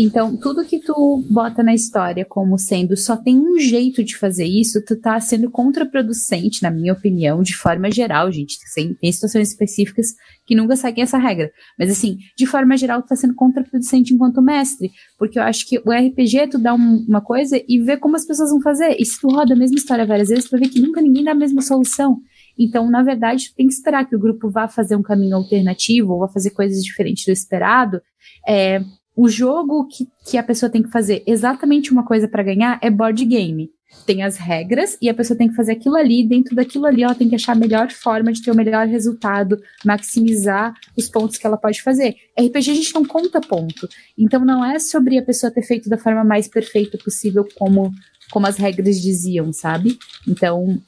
Então, tudo que tu bota na história como sendo só tem um jeito de fazer isso, tu tá sendo contraproducente, na minha opinião, de forma geral, gente. Tem, tem situações específicas que nunca seguem essa regra. Mas, assim, de forma geral, tu tá sendo contraproducente enquanto mestre. Porque eu acho que o RPG, é tu dá um, uma coisa e vê como as pessoas vão fazer. E se tu roda a mesma história várias vezes, tu vai ver que nunca ninguém dá a mesma solução. Então, na verdade, tem que esperar que o grupo vá fazer um caminho alternativo ou vá fazer coisas diferentes do esperado. É, o jogo que, que a pessoa tem que fazer exatamente uma coisa para ganhar é board game. Tem as regras e a pessoa tem que fazer aquilo ali, dentro daquilo ali ela tem que achar a melhor forma de ter o melhor resultado, maximizar os pontos que ela pode fazer. RPG a gente não conta ponto. Então não é sobre a pessoa ter feito da forma mais perfeita possível como, como as regras diziam, sabe? Então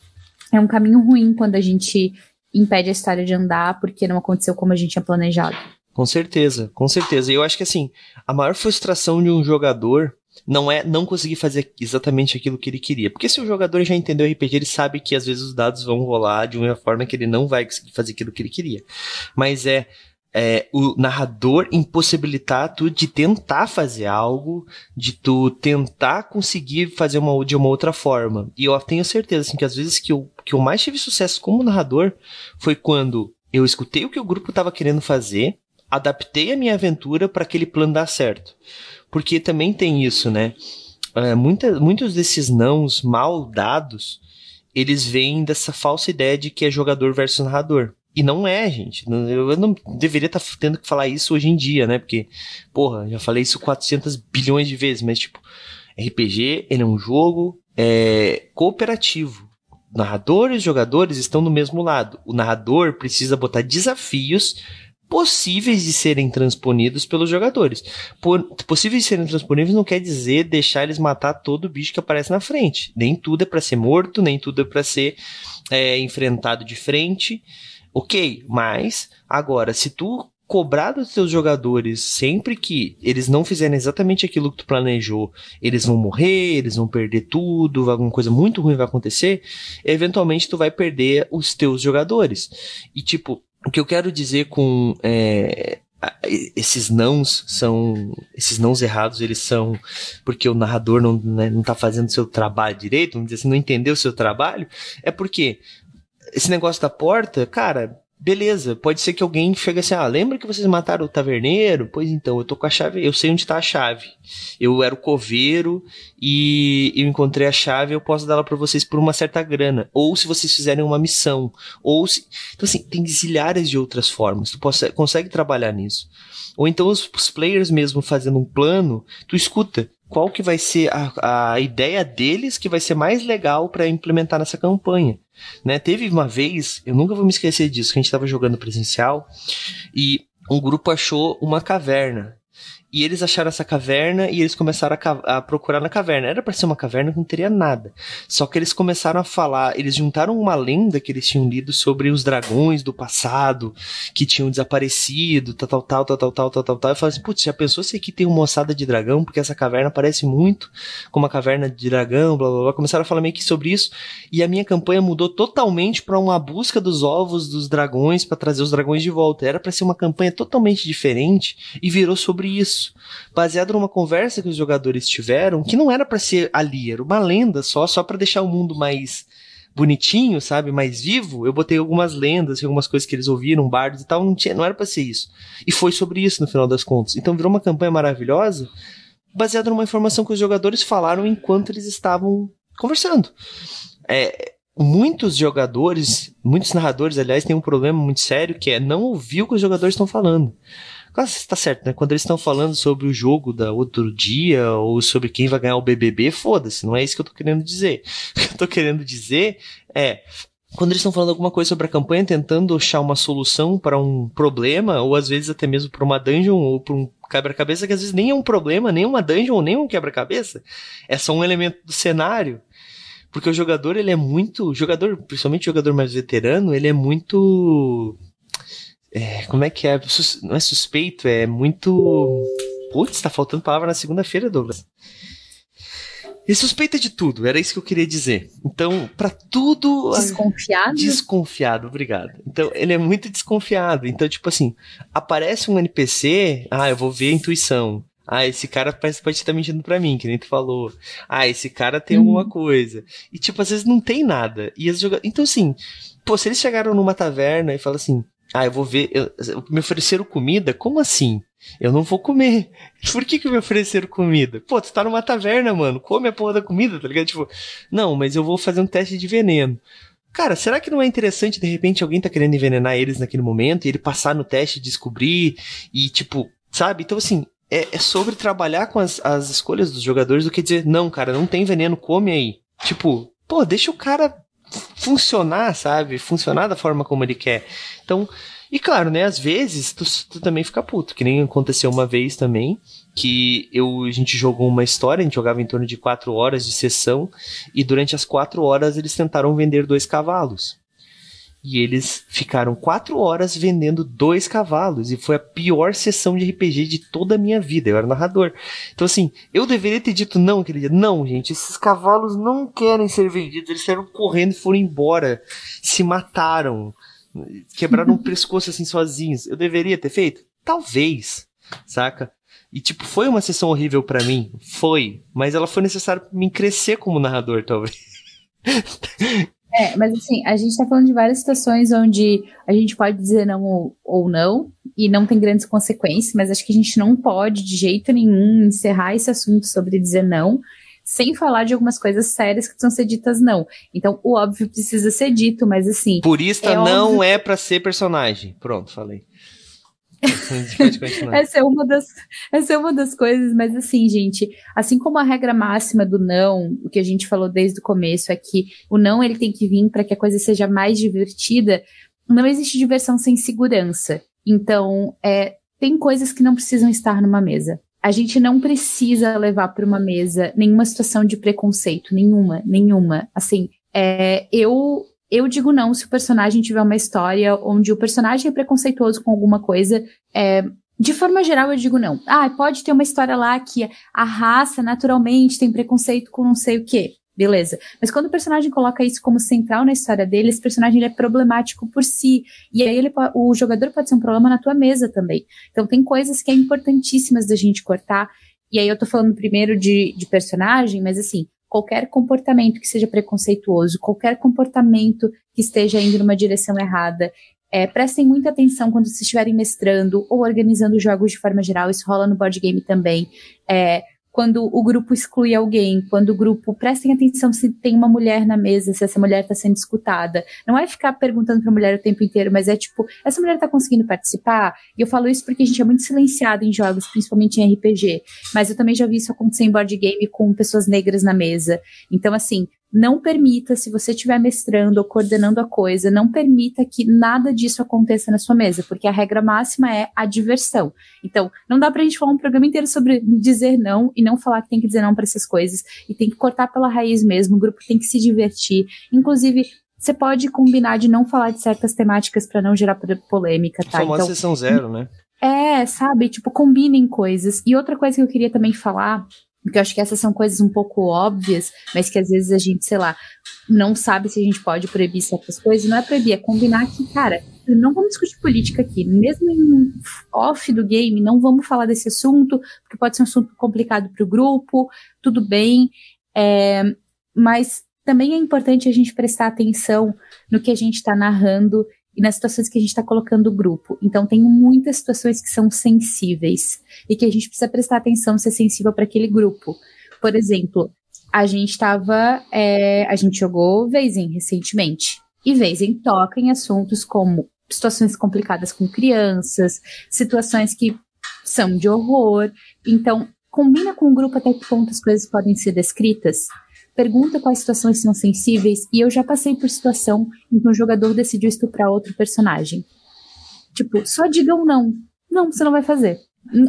é um caminho ruim quando a gente impede a história de andar porque não aconteceu como a gente tinha planejado. Com certeza, com certeza. E eu acho que assim, a maior frustração de um jogador não é não conseguir fazer exatamente aquilo que ele queria. Porque se o jogador já entendeu o RPG, ele sabe que às vezes os dados vão rolar de uma forma que ele não vai conseguir fazer aquilo que ele queria. Mas é, é o narrador impossibilitar tu de tentar fazer algo, de tu tentar conseguir fazer uma, de uma outra forma. E eu tenho certeza assim, que às vezes que eu, que eu mais tive sucesso como narrador foi quando eu escutei o que o grupo estava querendo fazer, adaptei a minha aventura para aquele plano dar certo. Porque também tem isso, né? É, muita, muitos desses nãos mal dados, eles vêm dessa falsa ideia de que é jogador versus narrador. E não é, gente. Eu não deveria estar tá tendo que falar isso hoje em dia, né? Porque, porra, já falei isso 400 bilhões de vezes, mas, tipo, RPG, ele é um jogo é, cooperativo. Narradores e jogadores estão no mesmo lado. O narrador precisa botar desafios possíveis de serem transponidos pelos jogadores. Por, possíveis de serem transponíveis não quer dizer deixar eles matar todo bicho que aparece na frente. Nem tudo é para ser morto, nem tudo é para ser é, enfrentado de frente. Ok, mas agora, se tu cobrar dos teus jogadores sempre que eles não fizerem exatamente aquilo que tu planejou, eles vão morrer, eles vão perder tudo, alguma coisa muito ruim vai acontecer, eventualmente tu vai perder os teus jogadores. E tipo, o que eu quero dizer com é, esses nãos são esses nãos errados eles são porque o narrador não né, não está fazendo seu trabalho direito vamos dizer assim não entendeu o seu trabalho é porque esse negócio da porta cara Beleza, pode ser que alguém chegue assim, ah, lembra que vocês mataram o taverneiro? Pois então, eu tô com a chave, eu sei onde tá a chave. Eu era o coveiro e eu encontrei a chave, eu posso dá-la para vocês por uma certa grana. Ou se vocês fizerem uma missão. Ou se... Então, assim, tem zilhares de outras formas. Tu possa, consegue trabalhar nisso. Ou então os, os players mesmo fazendo um plano, tu escuta qual que vai ser a, a ideia deles que vai ser mais legal para implementar nessa campanha. Né? Teve uma vez, eu nunca vou me esquecer disso, que a gente estava jogando presencial e um grupo achou uma caverna e eles acharam essa caverna e eles começaram a, a procurar na caverna. Era para ser uma caverna que não teria nada. Só que eles começaram a falar, eles juntaram uma lenda que eles tinham lido sobre os dragões do passado, que tinham desaparecido, tal, tal, tal, tal, tal, tal, tal, tal, tal. E falaram assim, putz, já pensou se aqui tem uma ossada de dragão? Porque essa caverna parece muito com uma caverna de dragão, blá, blá, blá. Começaram a falar meio que sobre isso. E a minha campanha mudou totalmente para uma busca dos ovos dos dragões para trazer os dragões de volta. Era para ser uma campanha totalmente diferente e virou sobre isso isso, baseado numa conversa que os jogadores tiveram, que não era para ser ali, era uma lenda só, só para deixar o mundo mais bonitinho, sabe, mais vivo. Eu botei algumas lendas, algumas coisas que eles ouviram, bardos e tal, não tinha, não era para ser isso. E foi sobre isso no final das contas. Então virou uma campanha maravilhosa, baseada numa informação que os jogadores falaram enquanto eles estavam conversando. É, muitos jogadores, muitos narradores, aliás, têm um problema muito sério que é não ouvir o que os jogadores estão falando. Quase tá certo, né? Quando eles estão falando sobre o jogo da outro dia ou sobre quem vai ganhar o BBB, foda-se, não é isso que eu tô querendo dizer. (laughs) O que eu tô querendo dizer é quando eles estão falando alguma coisa sobre a campanha, tentando achar uma solução para um problema, ou às vezes até mesmo para uma dungeon ou para um quebra-cabeça, que às vezes nem é um problema, nem uma dungeon ou nem um quebra-cabeça, é só um elemento do cenário. Porque o jogador, ele é muito. Jogador, principalmente jogador mais veterano, ele é muito. É, como é que é? Não é suspeito, é muito. Putz, tá faltando palavra na segunda-feira, Douglas. Ele suspeita de tudo, era isso que eu queria dizer. Então, para tudo. Desconfiado? Desconfiado, obrigado. Então, ele é muito desconfiado. Então, tipo assim, aparece um NPC, ah, eu vou ver a intuição. Ah, esse cara parece pode estar mentindo pra mim, que nem tu falou. Ah, esse cara tem uhum. alguma coisa. E, tipo, às vezes não tem nada. E as joga... Então, assim, pô, se eles chegaram numa taverna e falam assim, ah, eu vou ver, eu, me ofereceram comida? Como assim? Eu não vou comer. (laughs) Por que, que me ofereceram comida? Pô, tu tá numa taverna, mano. Come a porra da comida, tá ligado? Tipo, não, mas eu vou fazer um teste de veneno. Cara, será que não é interessante, de repente, alguém tá querendo envenenar eles naquele momento e ele passar no teste, descobrir e, tipo, sabe? Então, assim, é, é sobre trabalhar com as, as escolhas dos jogadores do que dizer, não, cara, não tem veneno, come aí. Tipo, pô, deixa o cara funcionar, sabe? Funcionar da forma como ele quer. Então, e claro, né, às vezes tu, tu, também fica puto, que nem aconteceu uma vez também, que eu, a gente jogou uma história, a gente jogava em torno de quatro horas de sessão, e durante as quatro horas eles tentaram vender dois cavalos. E eles ficaram quatro horas vendendo dois cavalos. E foi a pior sessão de RPG de toda a minha vida. Eu era narrador. Então, assim, eu deveria ter dito não aquele dia. Não, gente, esses cavalos não querem ser vendidos. Eles saíram correndo e foram embora. Se mataram. Quebraram o (laughs) pescoço assim sozinhos. Eu deveria ter feito? Talvez, saca? E tipo, foi uma sessão horrível para mim, foi, mas ela foi necessária para mim crescer como narrador, talvez. (laughs) É, mas assim, a gente tá falando de várias situações onde a gente pode dizer não ou, ou não, e não tem grandes consequências, mas acho que a gente não pode, de jeito nenhum, encerrar esse assunto sobre dizer não, sem falar de algumas coisas sérias que precisam ser ditas não. Então, o óbvio precisa ser dito, mas assim. Purista é não óbvio... é para ser personagem. Pronto, falei. Essa, é uma das, essa é uma das coisas, mas assim, gente, assim como a regra máxima do não, o que a gente falou desde o começo é que o não ele tem que vir para que a coisa seja mais divertida. Não existe diversão sem segurança. Então, é, tem coisas que não precisam estar numa mesa. A gente não precisa levar para uma mesa nenhuma situação de preconceito, nenhuma, nenhuma. Assim, é, eu eu digo não se o personagem tiver uma história onde o personagem é preconceituoso com alguma coisa. É, de forma geral, eu digo não. Ah, pode ter uma história lá que a raça naturalmente tem preconceito com não sei o quê. Beleza. Mas quando o personagem coloca isso como central na história dele, esse personagem é problemático por si. E aí ele, o jogador pode ser um problema na tua mesa também. Então tem coisas que é importantíssimas da gente cortar. E aí eu tô falando primeiro de, de personagem, mas assim, qualquer comportamento que seja preconceituoso, qualquer comportamento que esteja indo numa direção errada. É, prestem muita atenção quando vocês estiverem mestrando ou organizando jogos de forma geral, isso rola no board game também. É, quando o grupo exclui alguém, quando o grupo prestem atenção se tem uma mulher na mesa, se essa mulher está sendo escutada. Não é ficar perguntando para a mulher o tempo inteiro, mas é tipo, essa mulher está conseguindo participar? E eu falo isso porque a gente é muito silenciado em jogos, principalmente em RPG. Mas eu também já vi isso acontecer em board game com pessoas negras na mesa. Então, assim, não permita, se você estiver mestrando ou coordenando a coisa, não permita que nada disso aconteça na sua mesa, porque a regra máxima é a diversão. Então, não dá pra gente falar um programa inteiro sobre dizer não e não falar que tem que dizer não para essas coisas, e tem que cortar pela raiz mesmo, o grupo tem que se divertir. Inclusive, você pode combinar de não falar de certas temáticas para não gerar polêmica, tá? Famosa então, sessão zero, né? É, sabe? Tipo, combinem coisas. E outra coisa que eu queria também falar porque eu acho que essas são coisas um pouco óbvias, mas que às vezes a gente, sei lá, não sabe se a gente pode proibir certas coisas. Não é proibir, é combinar que, cara, não vamos discutir política aqui. Mesmo em off do game, não vamos falar desse assunto, porque pode ser um assunto complicado para o grupo, tudo bem. É, mas também é importante a gente prestar atenção no que a gente está narrando e nas situações que a gente está colocando o grupo. Então, tem muitas situações que são sensíveis e que a gente precisa prestar atenção ser sensível para aquele grupo. Por exemplo, a gente estava. É, a gente jogou Vezem recentemente. E Vezem toca em assuntos como situações complicadas com crianças, situações que são de horror. Então, combina com o grupo até que ponto as coisas podem ser descritas pergunta quais situações são sensíveis, e eu já passei por situação em que um jogador decidiu estuprar outro personagem. Tipo, só digam não. Não, você não vai fazer.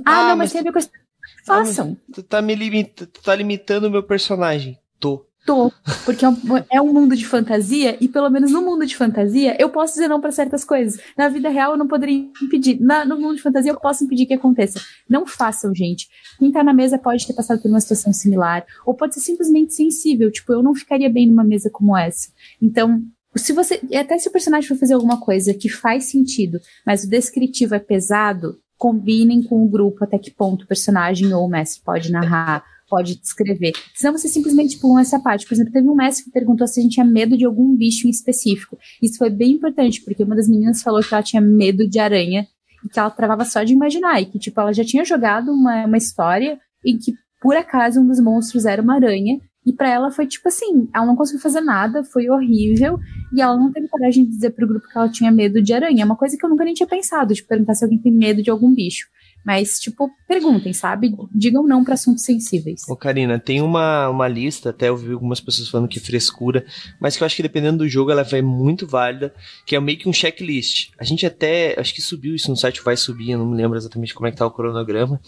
Ah, ah não, mas, mas tem a ver com a Façam. Ah, tu tá me limita, tu tá limitando o meu personagem. Tô. Tô, porque é um, é um, mundo de fantasia e pelo menos no mundo de fantasia eu posso dizer não para certas coisas. Na vida real eu não poderia impedir. Na, no mundo de fantasia eu posso impedir que aconteça. Não façam, gente. Quem tá na mesa pode ter passado por uma situação similar ou pode ser simplesmente sensível. Tipo, eu não ficaria bem numa mesa como essa. Então, se você, até se o personagem for fazer alguma coisa que faz sentido, mas o descritivo é pesado, combinem com o grupo até que ponto o personagem ou o mestre pode narrar pode descrever. Senão você simplesmente pula essa parte. Por exemplo, teve um mestre que perguntou se a gente tinha medo de algum bicho em específico. Isso foi bem importante, porque uma das meninas falou que ela tinha medo de aranha e que ela travava só de imaginar. E que, tipo, ela já tinha jogado uma, uma história em que, por acaso, um dos monstros era uma aranha. E para ela foi tipo assim, ela não conseguiu fazer nada, foi horrível, e ela não teve coragem de dizer pro grupo que ela tinha medo de aranha. É uma coisa que eu nunca nem tinha pensado, de perguntar se alguém tem medo de algum bicho. Mas, tipo, perguntem, sabe? Digam não para assuntos sensíveis. Ô, Karina, tem uma, uma lista, até eu vi algumas pessoas falando que é frescura, mas que eu acho que dependendo do jogo ela vai muito válida, que é meio que um checklist. A gente até, acho que subiu isso no site, vai subir, eu não me lembro exatamente como é que tá o cronograma,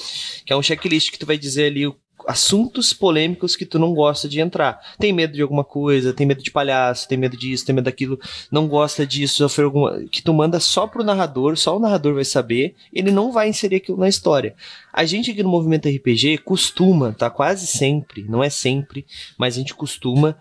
que é um checklist que tu vai dizer ali assuntos polêmicos que tu não gosta de entrar. Tem medo de alguma coisa, tem medo de palhaço, tem medo disso, tem medo daquilo, não gosta disso, sofreu alguma. que tu manda só pro narrador, só o narrador vai saber, ele não vai inserir aquilo na história. A gente aqui no movimento RPG costuma, tá? Quase sempre, não é sempre, mas a gente costuma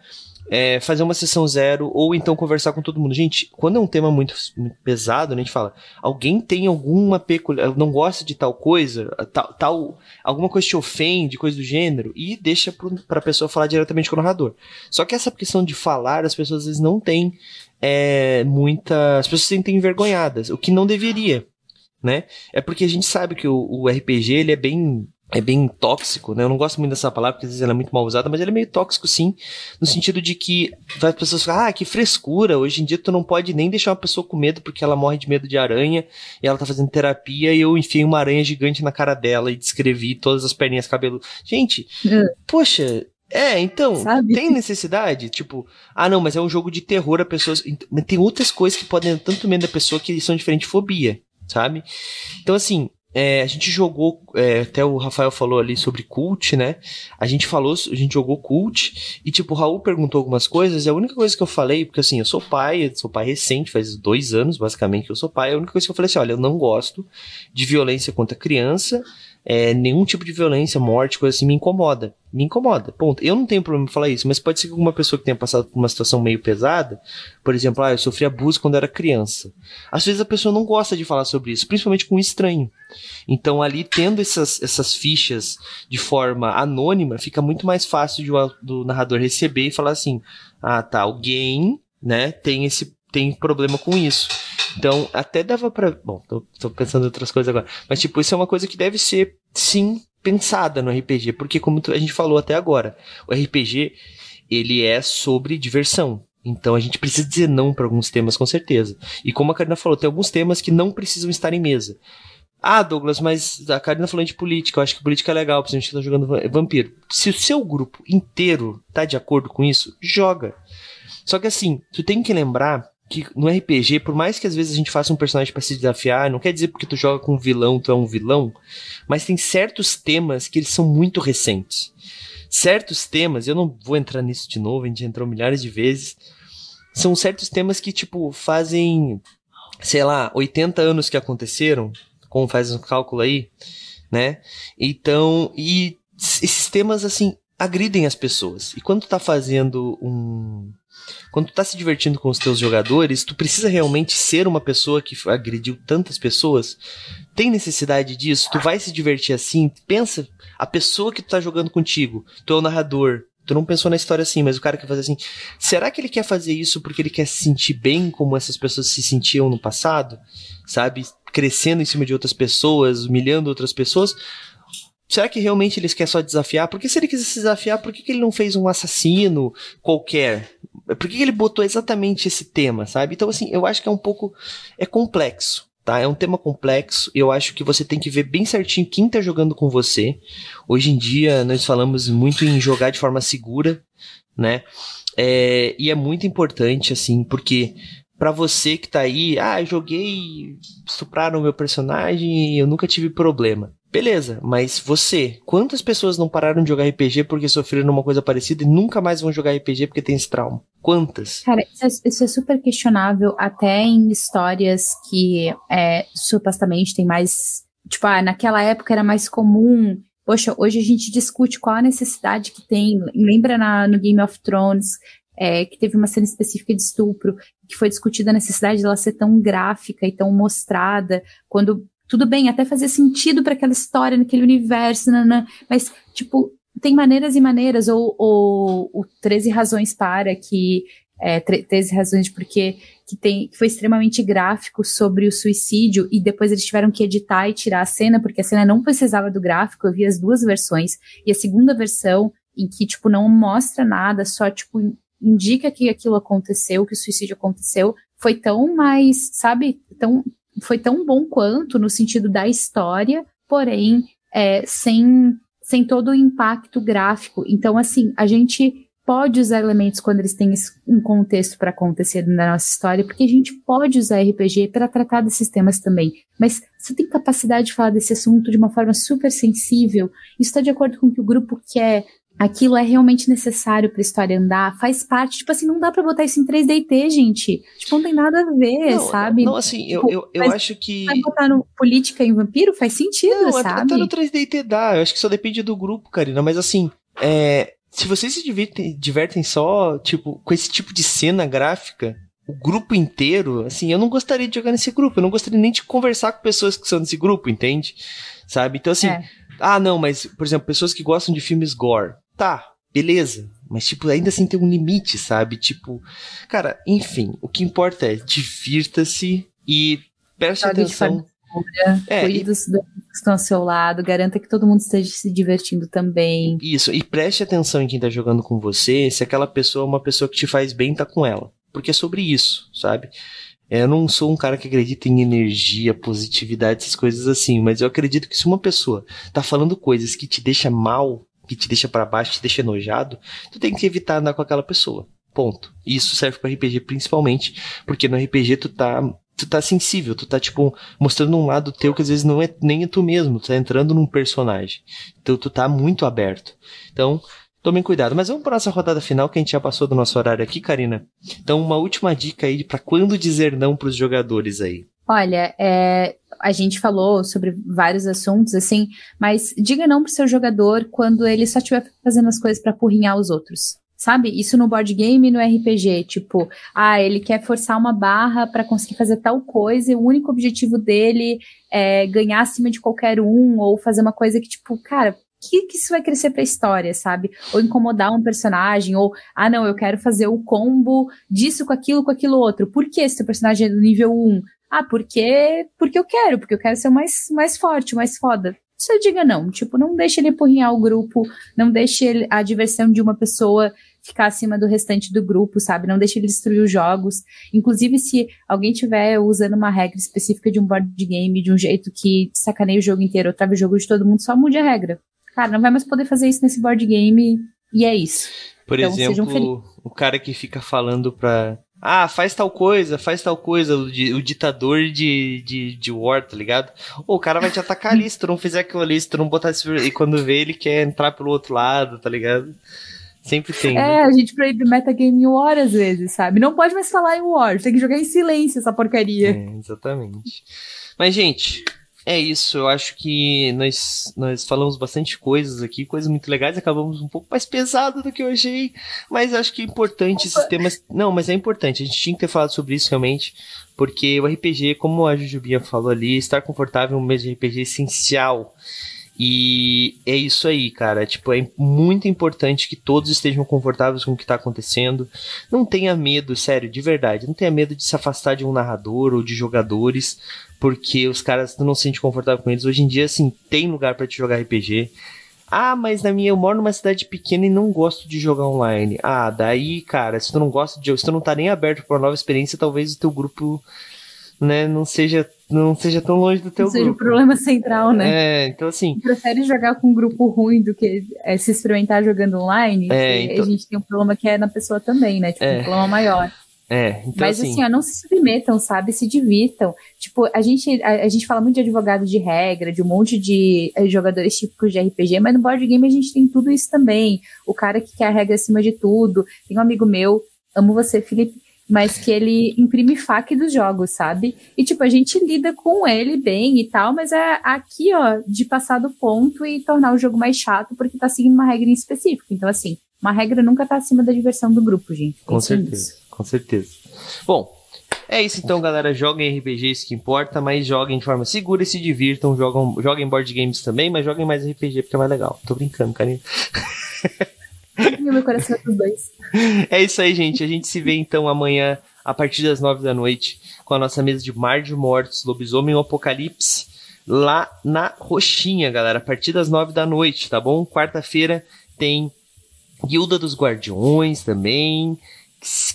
é, fazer uma sessão zero ou então conversar com todo mundo. Gente, quando é um tema muito, muito pesado, né, a gente fala, alguém tem alguma peculiar, não gosta de tal coisa, tal, tal, alguma coisa te ofende, coisa do gênero, e deixa para a pessoa falar diretamente com o narrador. Só que essa questão de falar, as pessoas às vezes não têm é, muita. As pessoas se sentem envergonhadas, o que não deveria. Né? É porque a gente sabe que o, o RPG ele é bem é bem tóxico, né? Eu não gosto muito dessa palavra, porque às vezes ela é muito mal usada, mas ele é meio tóxico sim, no sentido de que as pessoas falam, ah, que frescura, hoje em dia tu não pode nem deixar uma pessoa com medo porque ela morre de medo de aranha e ela tá fazendo terapia e eu enfiei uma aranha gigante na cara dela e descrevi todas as perninhas cabeludas. Gente, é. poxa, é, então, Sabe? tem necessidade? Tipo, ah, não, mas é um jogo de terror, a pessoas. Tem outras coisas que podem tanto medo da pessoa que são diferentes de fobia, sabe? Então, assim, é, a gente jogou, é, até o Rafael falou ali sobre cult, né? A gente falou, a gente jogou cult, e tipo, o Raul perguntou algumas coisas, e a única coisa que eu falei, porque assim, eu sou pai, eu sou pai recente, faz dois anos, basicamente, que eu sou pai, a única coisa que eu falei assim, olha, eu não gosto de violência contra criança, é, nenhum tipo de violência, morte, coisa assim, me incomoda. Me incomoda. Ponto. Eu não tenho problema em falar isso, mas pode ser que alguma pessoa que tenha passado por uma situação meio pesada, por exemplo, ah, eu sofri abuso quando era criança. Às vezes a pessoa não gosta de falar sobre isso, principalmente com um estranho. Então, ali, tendo essas, essas fichas de forma anônima, fica muito mais fácil de, do narrador receber e falar assim: ah, tá, alguém, né, tem esse tem problema com isso. Então, até dava para Bom, tô, tô pensando em outras coisas agora. Mas, tipo, isso é uma coisa que deve ser, sim, pensada no RPG. Porque, como a gente falou até agora, o RPG, ele é sobre diversão. Então a gente precisa dizer não para alguns temas com certeza. E como a Karina falou, tem alguns temas que não precisam estar em mesa. Ah, Douglas, mas a Karina falou de política, eu acho que política é legal, porque a gente tá jogando vampiro. Se o seu grupo inteiro tá de acordo com isso, joga. Só que assim, tu tem que lembrar que no RPG, por mais que às vezes a gente faça um personagem para se desafiar, não quer dizer porque tu joga com um vilão, tu é um vilão, mas tem certos temas que eles são muito recentes. Certos temas, eu não vou entrar nisso de novo, a gente entrou milhares de vezes, são certos temas que, tipo, fazem, sei lá, 80 anos que aconteceram, como faz um cálculo aí, né? Então, e esses temas, assim, agridem as pessoas. E quando tu tá fazendo um, quando tu tá se divertindo com os teus jogadores, tu precisa realmente ser uma pessoa que agrediu tantas pessoas? Tem necessidade disso? Tu vai se divertir assim? Pensa, a pessoa que tu tá jogando contigo, tu é o narrador, Tu não pensou na história assim, mas o cara quer fazer assim. Será que ele quer fazer isso porque ele quer se sentir bem como essas pessoas se sentiam no passado? Sabe? Crescendo em cima de outras pessoas, humilhando outras pessoas? Será que realmente eles querem só desafiar? Porque se ele quiser se desafiar, por que, que ele não fez um assassino qualquer? Por que, ele botou exatamente esse tema, sabe? Então, assim, eu acho que é um pouco. É complexo, tá? É um tema complexo. Eu acho que você tem que ver bem certinho quem tá jogando com você. Hoje em dia, nós falamos muito em jogar de forma segura, né? É, e é muito importante, assim, porque para você que tá aí, ah, joguei, estupraram o meu personagem e eu nunca tive problema. Beleza, mas você, quantas pessoas não pararam de jogar RPG porque sofreram uma coisa parecida e nunca mais vão jogar RPG porque tem esse trauma? Quantas? Cara, isso é, isso é super questionável até em histórias que é, supostamente tem mais. Tipo, ah, naquela época era mais comum. Poxa, hoje a gente discute qual a necessidade que tem. Lembra na, no Game of Thrones é, que teve uma cena específica de estupro, que foi discutida a necessidade dela ser tão gráfica e tão mostrada, quando tudo bem, até fazia sentido para aquela história, naquele universo, nanã, mas, tipo, tem maneiras e maneiras, ou, ou 13 razões para que. É, 13 razões de porquê que, tem, que foi extremamente gráfico sobre o suicídio, e depois eles tiveram que editar e tirar a cena, porque a cena não precisava do gráfico, eu vi as duas versões, e a segunda versão, em que, tipo, não mostra nada, só, tipo, indica que aquilo aconteceu, que o suicídio aconteceu, foi tão mais, sabe, tão foi tão bom quanto no sentido da história, porém é, sem, sem todo o impacto gráfico. Então, assim, a gente pode usar elementos quando eles têm um contexto para acontecer na nossa história, porque a gente pode usar RPG para tratar desses temas também. Mas você tem capacidade de falar desse assunto de uma forma super sensível, isso está de acordo com o que o grupo quer, aquilo é realmente necessário para a história andar, faz parte, tipo assim, não dá para botar isso em 3DT, gente. Tipo, não tem nada a ver, não, sabe? Não, assim, eu, eu, eu acho que. Vai botar no política em vampiro? Faz sentido, não, sabe? Até no 3DT dá, eu acho que só depende do grupo, Karina, mas assim, é, se vocês se divertem, divertem só, tipo, com esse tipo de cena gráfica, o grupo inteiro, assim, eu não gostaria de jogar nesse grupo, eu não gostaria nem de conversar com pessoas que são desse grupo, entende? Sabe? Então, assim, é. ah, não, mas, por exemplo, pessoas que gostam de filmes gore tá, beleza. Mas, tipo, ainda assim tem um limite, sabe? Tipo, cara, enfim, o que importa é divirta-se e preste sabe atenção. É, cuide dos que estão ao seu lado, garanta que todo mundo esteja se divertindo também. Isso, e preste atenção em quem tá jogando com você, se aquela pessoa é uma pessoa que te faz bem, tá com ela. Porque é sobre isso, sabe? Eu não sou um cara que acredita em energia, positividade, essas coisas assim, mas eu acredito que se uma pessoa tá falando coisas que te deixa mal, que te deixa para baixo, te deixa enojado, tu tem que evitar andar com aquela pessoa. Ponto. Isso serve para RPG principalmente, porque no RPG tu tá tu tá sensível, tu tá tipo mostrando um lado teu que às vezes não é nem é tu mesmo, tu tá entrando num personagem. Então tu tá muito aberto. Então, tomem cuidado. Mas vamos para nossa rodada final, que a gente já passou do nosso horário aqui, Karina. Então, uma última dica aí para quando dizer não para os jogadores aí. Olha, é, a gente falou sobre vários assuntos, assim, mas diga não pro seu jogador quando ele só estiver fazendo as coisas para apurrinhar os outros. Sabe? Isso no board game e no RPG. Tipo, ah, ele quer forçar uma barra para conseguir fazer tal coisa e o único objetivo dele é ganhar acima de qualquer um ou fazer uma coisa que, tipo, cara, que, que isso vai crescer pra história, sabe? Ou incomodar um personagem, ou, ah, não, eu quero fazer o combo disso com aquilo, com aquilo outro. Por que esse personagem é do nível 1? Ah, porque, porque eu quero, porque eu quero ser o mais, mais forte, mais foda. Você diga não, tipo, não deixe ele empurrinhar o grupo, não deixe ele, a diversão de uma pessoa ficar acima do restante do grupo, sabe? Não deixe ele destruir os jogos. Inclusive, se alguém tiver usando uma regra específica de um board game de um jeito que sacaneia o jogo inteiro ou trava o jogo de todo mundo, só mude a regra. Cara, não vai mais poder fazer isso nesse board game e é isso. Por então, exemplo, o cara que fica falando pra ah, faz tal coisa, faz tal coisa, o, o ditador de, de, de War, tá ligado? Ou o cara vai te atacar ali se tu não fizer aquilo ali, se tu não botar esse. E quando vê, ele quer entrar pelo outro lado, tá ligado? Sempre tem. É, né? a gente proíbe metagame em War às vezes, sabe? Não pode mais falar em War, tem que jogar em silêncio essa porcaria. É, exatamente. Mas, gente, é isso, eu acho que nós, nós falamos bastante coisas aqui, coisas muito legais, acabamos um pouco mais pesado do que eu achei, mas acho que é importante esses temas. Não, mas é importante, a gente tinha que ter falado sobre isso realmente, porque o RPG, como a Jujubinha falou ali, estar confortável no meio de RPG é essencial. E é isso aí, cara. Tipo, é muito importante que todos estejam confortáveis com o que está acontecendo. Não tenha medo, sério, de verdade. Não tenha medo de se afastar de um narrador ou de jogadores, porque os caras não se sentem confortáveis com eles. Hoje em dia, assim, tem lugar para te jogar RPG. Ah, mas na minha eu moro numa cidade pequena e não gosto de jogar online. Ah, daí, cara, se tu não gosta de, se tu não tá nem aberto para uma nova experiência, talvez o teu grupo, né, não seja não seja tão longe do teu não grupo. seja o problema central, né? É, então assim. Prefere jogar com um grupo ruim do que é, se experimentar jogando online. É, então... A gente tem um problema que é na pessoa também, né? Tipo, é. um problema maior. É, então Mas assim, assim, ó, não se submetam, sabe? Se divirtam. Tipo, a gente, a, a, gente fala muito de advogado de regra, de um monte de eh, jogadores típicos de RPG, mas no board game a gente tem tudo isso também. O cara que quer a regra acima de tudo. Tem um amigo meu, amo você, Felipe, mas que ele imprime fac dos jogos, sabe? E tipo, a gente lida com ele bem e tal, mas é aqui, ó, de passar do ponto e tornar o jogo mais chato porque tá seguindo uma regra em específico. Então, assim, uma regra nunca tá acima da diversão do grupo, gente. Com certeza com certeza. Bom, é isso então, galera. Joguem RPG, isso que importa, mas joguem de forma segura e se divirtam. Jogam, joguem board games também, mas joguem mais RPG porque é mais legal. Tô brincando, carinho. (laughs) Meu coração é dos dois. É isso aí, gente. A gente se vê então amanhã, a partir das nove da noite, com a nossa mesa de Mar de Mortos, Lobisomem Apocalipse, lá na Roxinha, galera. A partir das nove da noite, tá bom? Quarta-feira tem Guilda dos Guardiões também.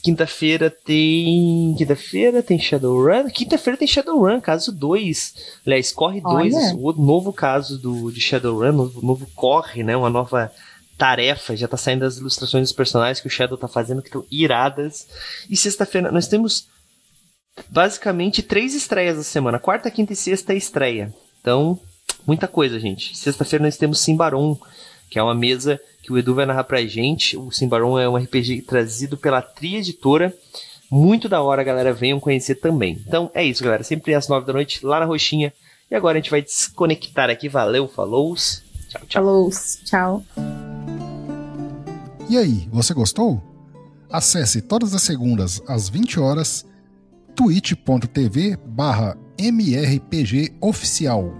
Quinta-feira tem. Quinta-feira tem Shadowrun. Quinta-feira tem Shadowrun, caso 2. Aliás, corre 2, o novo caso do, de Shadowrun, novo, novo corre, né? Uma nova tarefa. Já tá saindo as ilustrações dos personagens que o Shadow tá fazendo, que estão iradas. E sexta-feira nós temos basicamente três estreias da semana. Quarta, quinta e sexta é estreia. Então, muita coisa, gente. Sexta-feira nós temos Simbaron, que é uma mesa que o Edu vai narrar pra gente. O Simbaron é um RPG trazido pela Tri Editora. Muito da hora, galera. Venham conhecer também. Então é isso, galera. Sempre às nove da noite, lá na Roxinha. E agora a gente vai desconectar aqui. Valeu, falou. Tchau, tchau. Falou, tchau. E aí, você gostou? Acesse todas as segundas às 20 horas twitch.tv barra mrpgoficial.